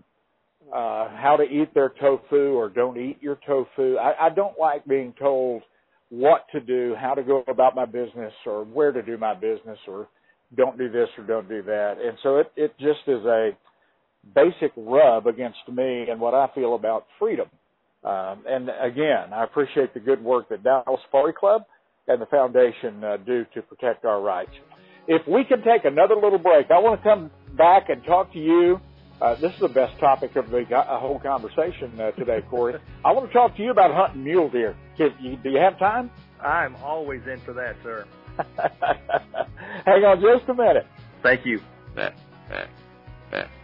uh, how to eat their tofu or don't eat your tofu. I, I don't like being told what to do, how to go about my business, or where to do my business, or don't do this or don't do that. And so it, it just is a basic rub against me and what I feel about freedom. Um, and again, I appreciate the good work that Dallas Safari Club and the foundation uh, do to protect our rights. If we can take another little break, I want to come back and talk to you. Uh, this is the best topic of the uh, whole conversation uh, today, Corey. I want to talk to you about hunting mule deer. Do you, do you have time? I'm always in for that, sir. Hang on just a minute. Thank you.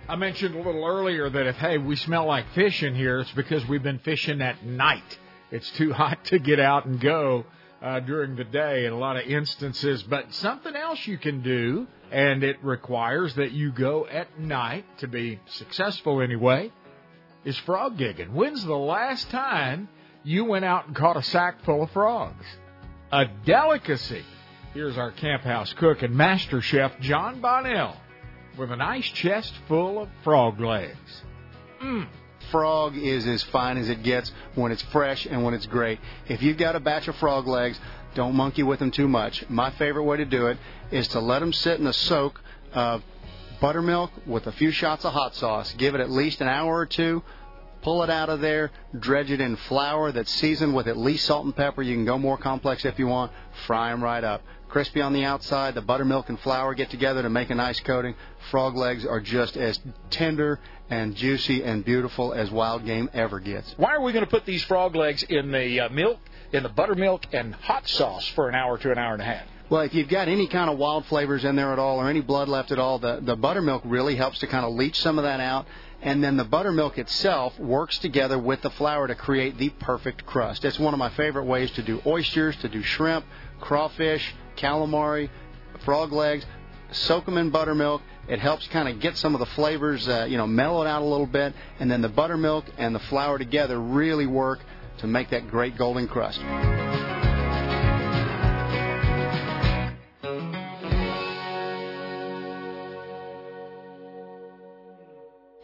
I mentioned a little earlier that if, hey, we smell like fish in here, it's because we've been fishing at night. it's too hot to get out and go uh, during the day in a lot of instances. But something else you can do, and it requires that you go at night to be successful anyway, is frog gigging. When's the last time you went out and caught a sack full of frogs? A delicacy. Here's our camp house cook and master chef, Jon Bonnell, with a nice chest full of frog legs. Mmm frog is as fine as it gets when it's fresh and when it's great. If you've got a batch of frog legs, don't monkey with them too much. My favorite way to do it is to let them sit in a soak of buttermilk with a few shots of hot sauce. Give it at least an hour or two. Pull it out of there, dredge it in flour that's seasoned with at least salt and pepper. You can go more complex if you want. Fry them right up crispy on the outside. The buttermilk and flour get together to make a nice coating. Frog legs are just as tender and juicy and beautiful as wild game ever gets. Why are we going to put these frog legs in the uh, milk, in the buttermilk and hot sauce for an hour to an hour and a half? Well, if you've got any kind of wild flavors in there at all or any blood left at all, the, the buttermilk really helps to kind of leach some of that out. And then the buttermilk itself works together with the flour to create the perfect crust. It's one of my favorite ways to do oysters, to do shrimp, crawfish, calamari, frog legs. Soak them in buttermilk. It helps kind of get some of the flavors, uh, you know, mellow it out a little bit, and then the buttermilk and the flour together really work to make that great golden crust.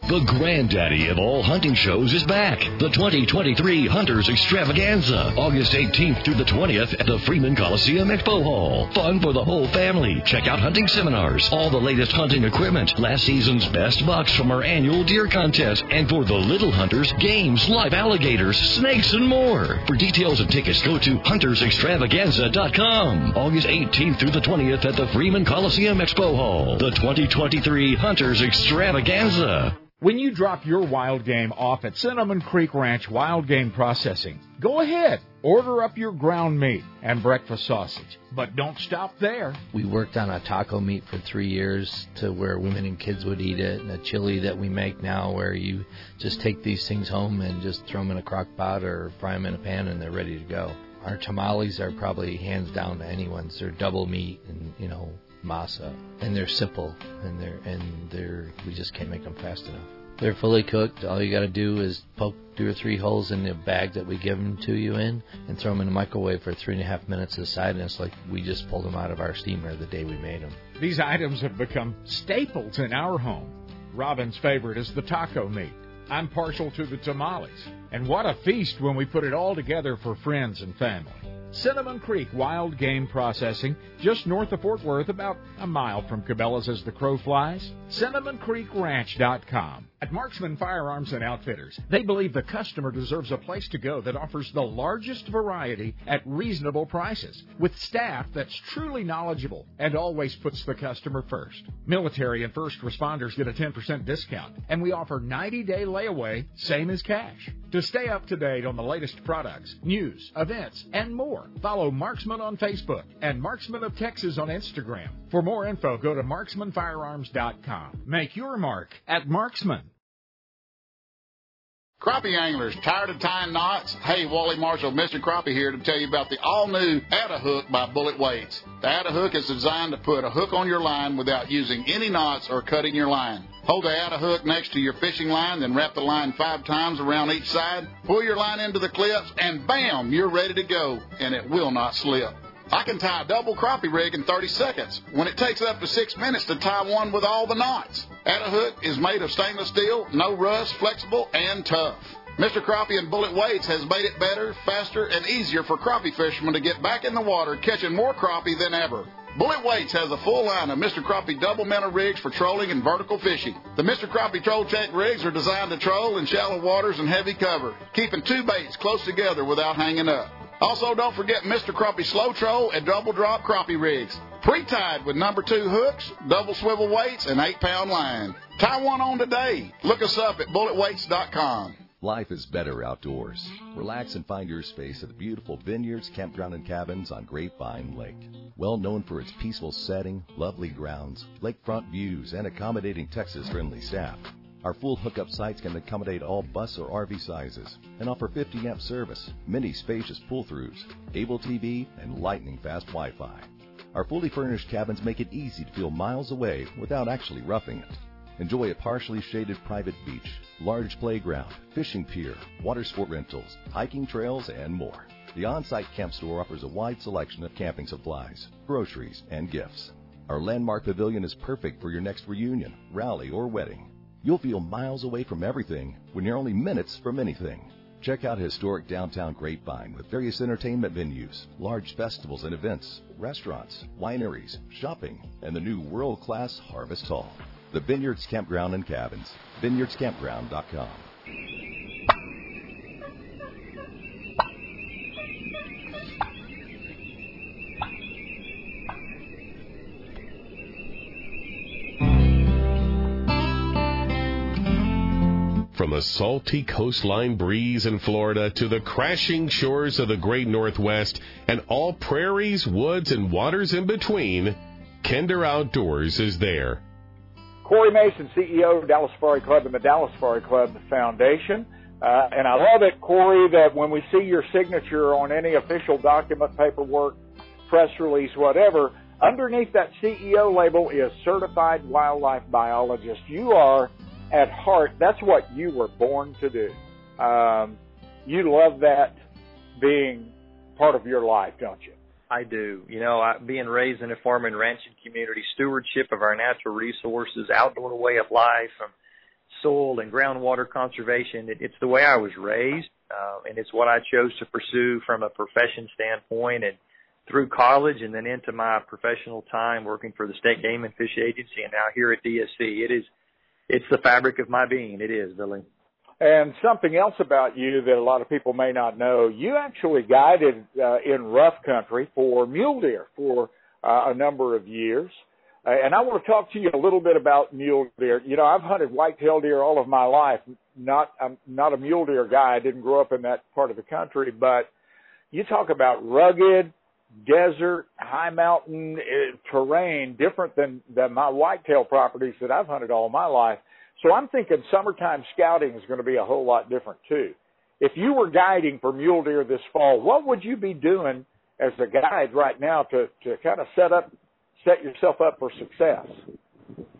The granddaddy of all hunting shows is back. The 2023 Hunters Extravaganza, August 18th through the 20th at the Freeman Coliseum Expo Hall. Fun for the whole family. Check out hunting seminars, all the latest hunting equipment, last season's best bucks from our annual deer contest, and for the little hunters, games, live alligators, snakes, and more. For details and tickets, go to huntersextravaganza.com. August 18th through the 20th at the Freeman Coliseum Expo Hall. The 2023 Hunters Extravaganza. When you drop your wild game off at Cinnamon Creek Ranch Wild Game Processing, go ahead, order up your ground meat and breakfast sausage. But don't stop there. We worked on a taco meat for three years to where women and kids would eat it, and a chili that we make now where you just take these things home and just throw them in a crock pot or fry them in a pan and they're ready to go. Our tamales are probably hands down to anyone's. They're double meat and, you know, masa, and they're simple, and they're and they're we just can't make them fast enough. They're fully cooked. All you got to do is poke two or three holes in the bag that we give them to you in, and throw them in the microwave for three and a half minutes aside, and it's like we just pulled them out of our steamer the day we made them. These items have become staples in our home. Robin's favorite is the taco meat. I'm partial to the tamales. And what a feast when we put it all together for friends and family. Cinnamon Creek Wild Game Processing, just north of Fort Worth, about a mile from Cabela's as the crow flies. CinnamonCreekRanch.com. At Marksman Firearms and Outfitters, they believe the customer deserves a place to go that offers the largest variety at reasonable prices, with staff that's truly knowledgeable and always puts the customer first. Military and first responders get a 10% discount, and we offer 90 day layaway, same as cash. To stay up to date on the latest products, news, events, and more, follow Marksman on Facebook and Marksman of Texas on Instagram. For more info, go to marksmanfirearms.com. Make your mark at Marksman. Crappie anglers, tired of tying knots? Hey, Wally Marshall, Mr. Crappie here to tell you about the all-new Add-A Hook by Bullet Weights. The Add-A Hook is designed to put a hook on your line without using any knots or cutting your line. Hold the Add-A Hook next to your fishing line, then wrap the line five times around each side. Pull your line into the clips, and bam, you're ready to go, and it will not slip. I can tie a double crappie rig in 30 seconds when it takes up to six minutes to tie one with all the knots. Add-A Hook is made of stainless steel, no rust, flexible, and tough. Mr. Crappie and Bullet Weights has made it better, faster, and easier for crappie fishermen to get back in the water catching more crappie than ever. Bullet Weights has a full line of Mr. Crappie double minnow rigs for trolling and vertical fishing. The Mr. Crappie Troll Check rigs are designed to troll in shallow waters and heavy cover, keeping two baits close together without hanging up. Also, don't forget Mr. Crappie Slow Troll and Double Drop Crappie Rigs. Pre-tied with number two hooks, double swivel weights, and eight pound line. Tie one on today. Look us up at bulletweights.com. Life is better outdoors. Relax and find your space at the beautiful vineyards, campground, and cabins on Grapevine Lake. Well known for its peaceful setting, lovely grounds, lakefront views, and accommodating Texas friendly staff. Our full hookup sites can accommodate all bus or RV sizes and offer 50 amp service, many spacious pull throughs, able TV, and lightning fast Wi Fi. Our fully furnished cabins make it easy to feel miles away without actually roughing it. Enjoy a partially shaded private beach, large playground, fishing pier, water sport rentals, hiking trails, and more. The on site camp store offers a wide selection of camping supplies, groceries, and gifts. Our landmark pavilion is perfect for your next reunion, rally, or wedding. You'll feel miles away from everything when you're only minutes from anything. Check out historic downtown Grapevine with various entertainment venues, large festivals and events, restaurants, wineries, shopping, and the new world class Harvest Hall. The Vineyards Campground and Cabins. VineyardsCampground.com. From a salty coastline breeze in Florida to the crashing shores of the great Northwest and all prairies, woods, and waters in between, Kinder Outdoors is there. Corey Mason, CEO of Dallas Safari Club and the Dallas Safari Club Foundation. Uh, and I love it, Corey, that when we see your signature on any official document, paperwork, press release, whatever, underneath that CEO label is certified wildlife biologist. You are at heart, that's what you were born to do. Um, you love that being part of your life, don't you? I do. You know, I, being raised in a farm and ranching community, stewardship of our natural resources, outdoor way of life, from soil and groundwater conservation, it, it's the way I was raised, uh, and it's what I chose to pursue from a profession standpoint and through college and then into my professional time working for the State Game and Fish Agency and now here at DSC. It is it's the fabric of my being. It is, Billy. And something else about you that a lot of people may not know, you actually guided uh, in rough country for mule deer for uh, a number of years. Uh, and I want to talk to you a little bit about mule deer. You know, I've hunted whitetail deer all of my life. Not, I'm not a mule deer guy. I didn't grow up in that part of the country, but you talk about rugged, desert, high mountain uh, terrain, different than, than my whitetail properties that I've hunted all my life. So I'm thinking summertime scouting is going to be a whole lot different too. If you were guiding for mule deer this fall, what would you be doing as a guide right now to, to kind of set up, set yourself up for success?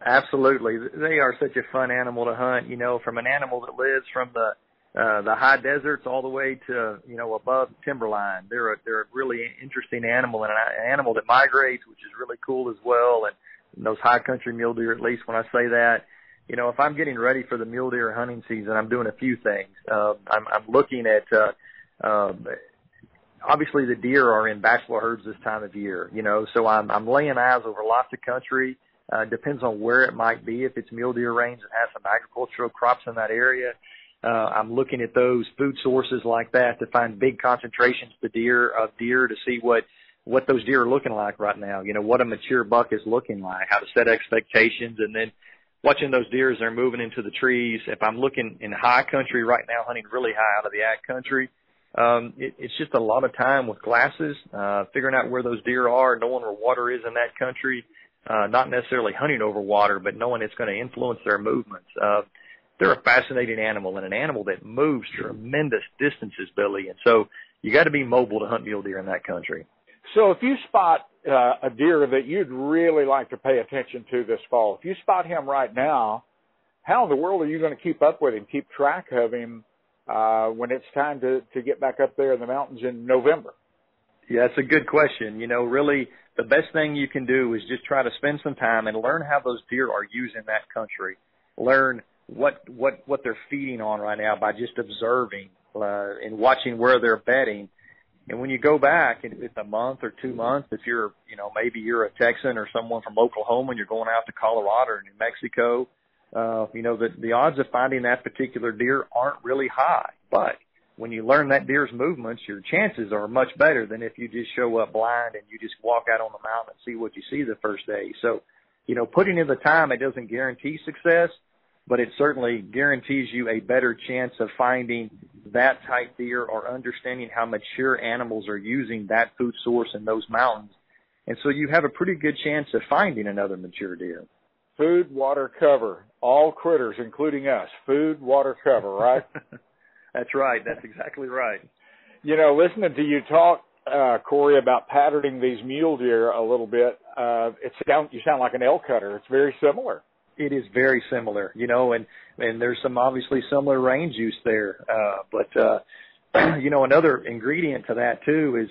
Absolutely. They are such a fun animal to hunt, you know, from an animal that lives from the uh, the high deserts all the way to you know above timberline. They're a they're a really interesting animal and an animal that migrates, which is really cool as well. And those high country mule deer, at least when I say that, you know, if I'm getting ready for the mule deer hunting season, I'm doing a few things. Uh, I'm I'm looking at uh, um, obviously the deer are in bachelor herds this time of year, you know, so I'm I'm laying eyes over lots of country. Uh, depends on where it might be. If it's mule deer range that has some agricultural crops in that area, uh, I'm looking at those food sources like that to find big concentrations of deer of deer to see what what those deer are looking like right now. You know what a mature buck is looking like, how to set expectations, and then watching those deer as they're moving into the trees. If I'm looking in high country right now, hunting really high out of the ag country, um, it, it's just a lot of time with glasses, uh, figuring out where those deer are, knowing where water is in that country. Uh, not necessarily hunting over water, but knowing it's going to influence their movements. Uh, they're a fascinating animal and an animal that moves tremendous distances, Billy. And so you got to be mobile to hunt mule deer in that country. So if you spot uh, a deer that you'd really like to pay attention to this fall, if you spot him right now, how in the world are you going to keep up with him, keep track of him uh, when it's time to, to get back up there in the mountains in November? Yeah, that's a good question. You know, really the best thing you can do is just try to spend some time and learn how those deer are using that country. Learn what what what they're feeding on right now by just observing uh, and watching where they're bedding. And when you go back, it's a month or two months. If you're, you know, maybe you're a Texan or someone from Oklahoma and you're going out to Colorado or New Mexico, uh, you know, the the odds of finding that particular deer aren't really high. But when you learn that deer's movements, your chances are much better than if you just show up blind and you just walk out on the mountain and see what you see the first day. So, you know, putting in the time, it doesn't guarantee success, but it certainly guarantees you a better chance of finding that type deer or understanding how mature animals are using that food source in those mountains. And so you have a pretty good chance of finding another mature deer. Food, water, cover. All critters, including us. Food, water, cover, right? That's right. That's exactly right. You know, listening to you talk, uh, Corey, about patterning these mule deer a little bit, uh, it sound, you sound like an elk cutter. It's very similar. It is very similar, you know, and, and there's some obviously similar range use there. Uh, but, uh, you know, another ingredient to that too is,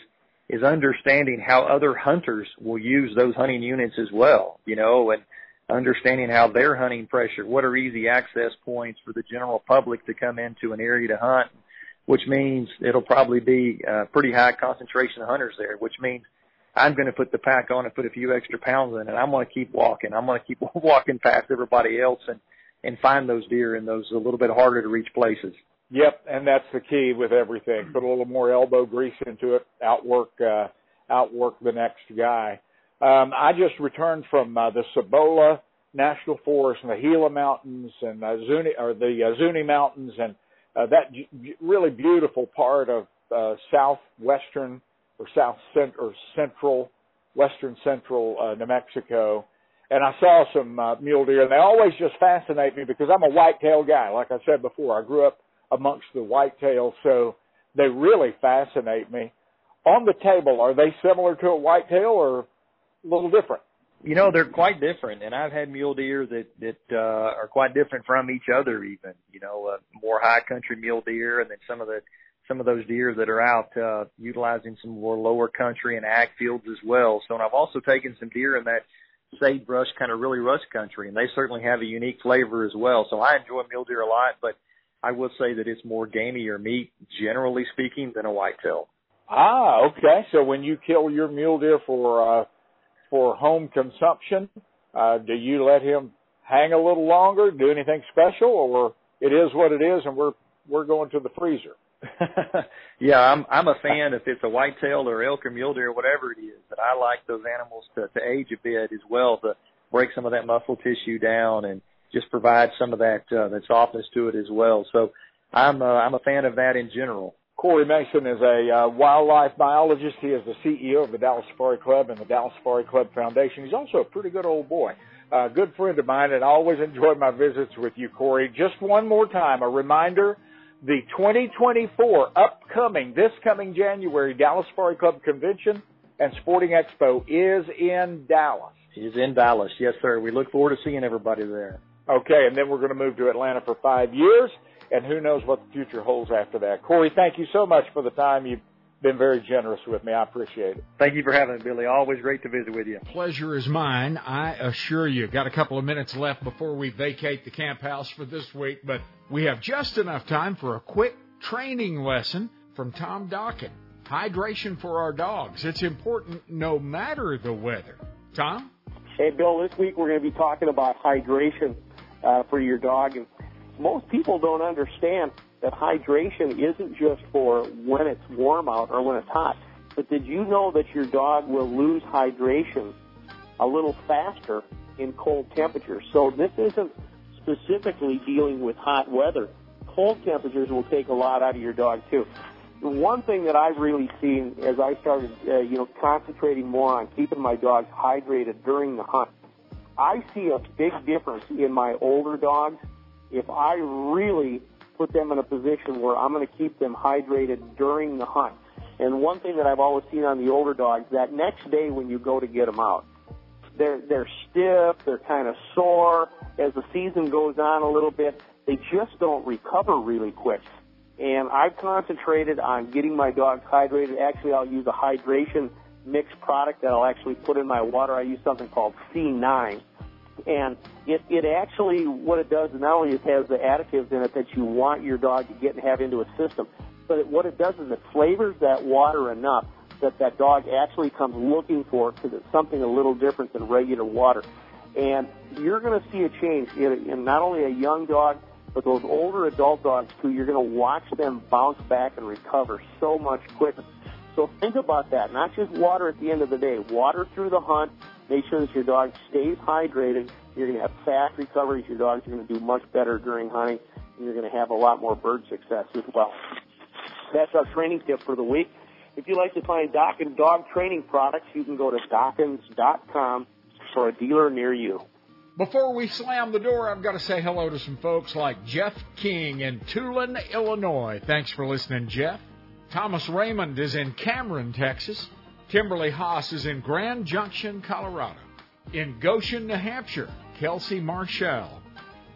is understanding how other hunters will use those hunting units as well, you know, and understanding how they're hunting pressure, what are easy access points for the general public to come into an area to hunt, which means it'll probably be a pretty high concentration of hunters there, which means I'm going to put the pack on and put a few extra pounds in, and I'm going to keep walking. I'm going to keep walking past everybody else and and find those deer in those a little bit harder to reach places. Yep, and that's the key with everything. Put a little more elbow grease into it. Outwork, uh, outwork the next guy. Um, I just returned from uh, the Cibola National Forest and the Gila Mountains and uh, Zuni or the uh, Zuni Mountains and uh, that g- really beautiful part of uh, southwestern or south cent- or central, western central uh, New Mexico. And I saw some uh, mule deer, and they always just fascinate me because I'm a whitetail guy. Like I said before, I grew up amongst the whitetails, so they really fascinate me. On the table, are they similar to a whitetail or a little different? You know, they're quite different, and I've had mule deer that that uh, are quite different from each other. Even you know, uh, more high country mule deer, and then some of the some of those deer that are out uh, utilizing some more lower country and ag fields as well. So, and I've also taken some deer in that sagebrush kind of really rust country, and they certainly have a unique flavor as well. So I enjoy mule deer a lot, but I will say that it's more gamier meat, generally speaking, than a whitetail. Ah, okay. So when you kill your mule deer for uh, for home consumption, uh, do you let him hang a little longer, do anything special, or it is what it is, and we're we're going to the freezer? yeah, I'm I'm a fan if it's a whitetail or elk or mule deer or whatever it is. But I like those animals to to age a bit as well to break some of that muscle tissue down and just provide some of that uh, that softness to it as well. So I'm uh, I'm a fan of that in general. Corey Mason is a uh, wildlife biologist. He is the CEO of the Dallas Safari Club and the Dallas Safari Club Foundation. He's also a pretty good old boy. A good friend of mine, and I always enjoy my visits with you, Corey. Just one more time, a reminder the 2024 upcoming, this coming January, Dallas Safari Club Convention and Sporting Expo is in Dallas. Is in Dallas, yes, sir. We look forward to seeing everybody there. Okay, and then we're going to move to Atlanta for five years, and who knows what the future holds after that. Corey, thank you so much for the time. You've been very generous with me. I appreciate it. Thank you for having me, Billy. Always great to visit with you. Pleasure is mine. I assure you. Got a couple of minutes left before we vacate the camp house for this week, but we have just enough time for a quick training lesson from Tom Dokken. Hydration for our dogs. It's important no matter the weather. Tom? Hey, Bill, this week we're going to be talking about hydration uh, for your dog. And most people don't understand that hydration isn't just for when it's warm out or when it's hot. But did you know that your dog will lose hydration a little faster in cold temperatures? So this isn't specifically dealing with hot weather. Cold temperatures will take a lot out of your dog too. One thing that I've really seen as I started, uh, you know, concentrating more on keeping my dogs hydrated during the hunt, I see a big difference in my older dogs if I really put them in a position where I'm going to keep them hydrated during the hunt. And one thing that I've always seen on the older dogs, that next day when you go to get them out, they're they're stiff, they're kind of sore. As the season goes on a little bit, they just don't recover really quick. And I've concentrated on getting my dogs hydrated. Actually, I'll use a hydration mix product that I'll actually put in my water. I use something called C9 and it, it actually, what it does, not only has the additives in it that you want your dog to get and have into a system, but it, what it does is it flavors that water enough that that dog actually comes looking for because it's something a little different than regular water. And you're going to see a change in, in not only a young dog, but those older adult dogs too. You're going to watch them bounce back and recover so much quicker. So think about that. Not just water at the end of the day. Water through the hunt, Make sure that your dog stays hydrated. You're going to have fast recoveries. Your dogs are going to do much better during hunting, and you're going to have a lot more bird success as well. That's our training tip for the week. If you'd like to find Dokken dog training products, you can go to Dokkens.com for a dealer near you. Before we slam the door, I've got to say hello to some folks like Jeff King in Toulon, Illinois. Thanks for listening, Jeff. Thomas Raymond is in Cameron, Texas. Kimberly Haas is in Grand Junction, Colorado. In Goshen, New Hampshire, Kelsey Marshall.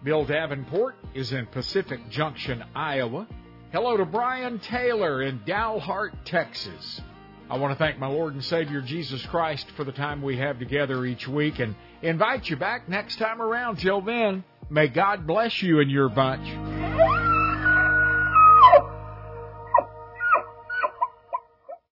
Bill Davenport is in Pacific Junction, Iowa. Hello to Brian Taylor in Dalhart, Texas. I want to thank my Lord and Savior Jesus Christ for the time we have together each week and invite you back next time around. Till then, may God bless you and your bunch.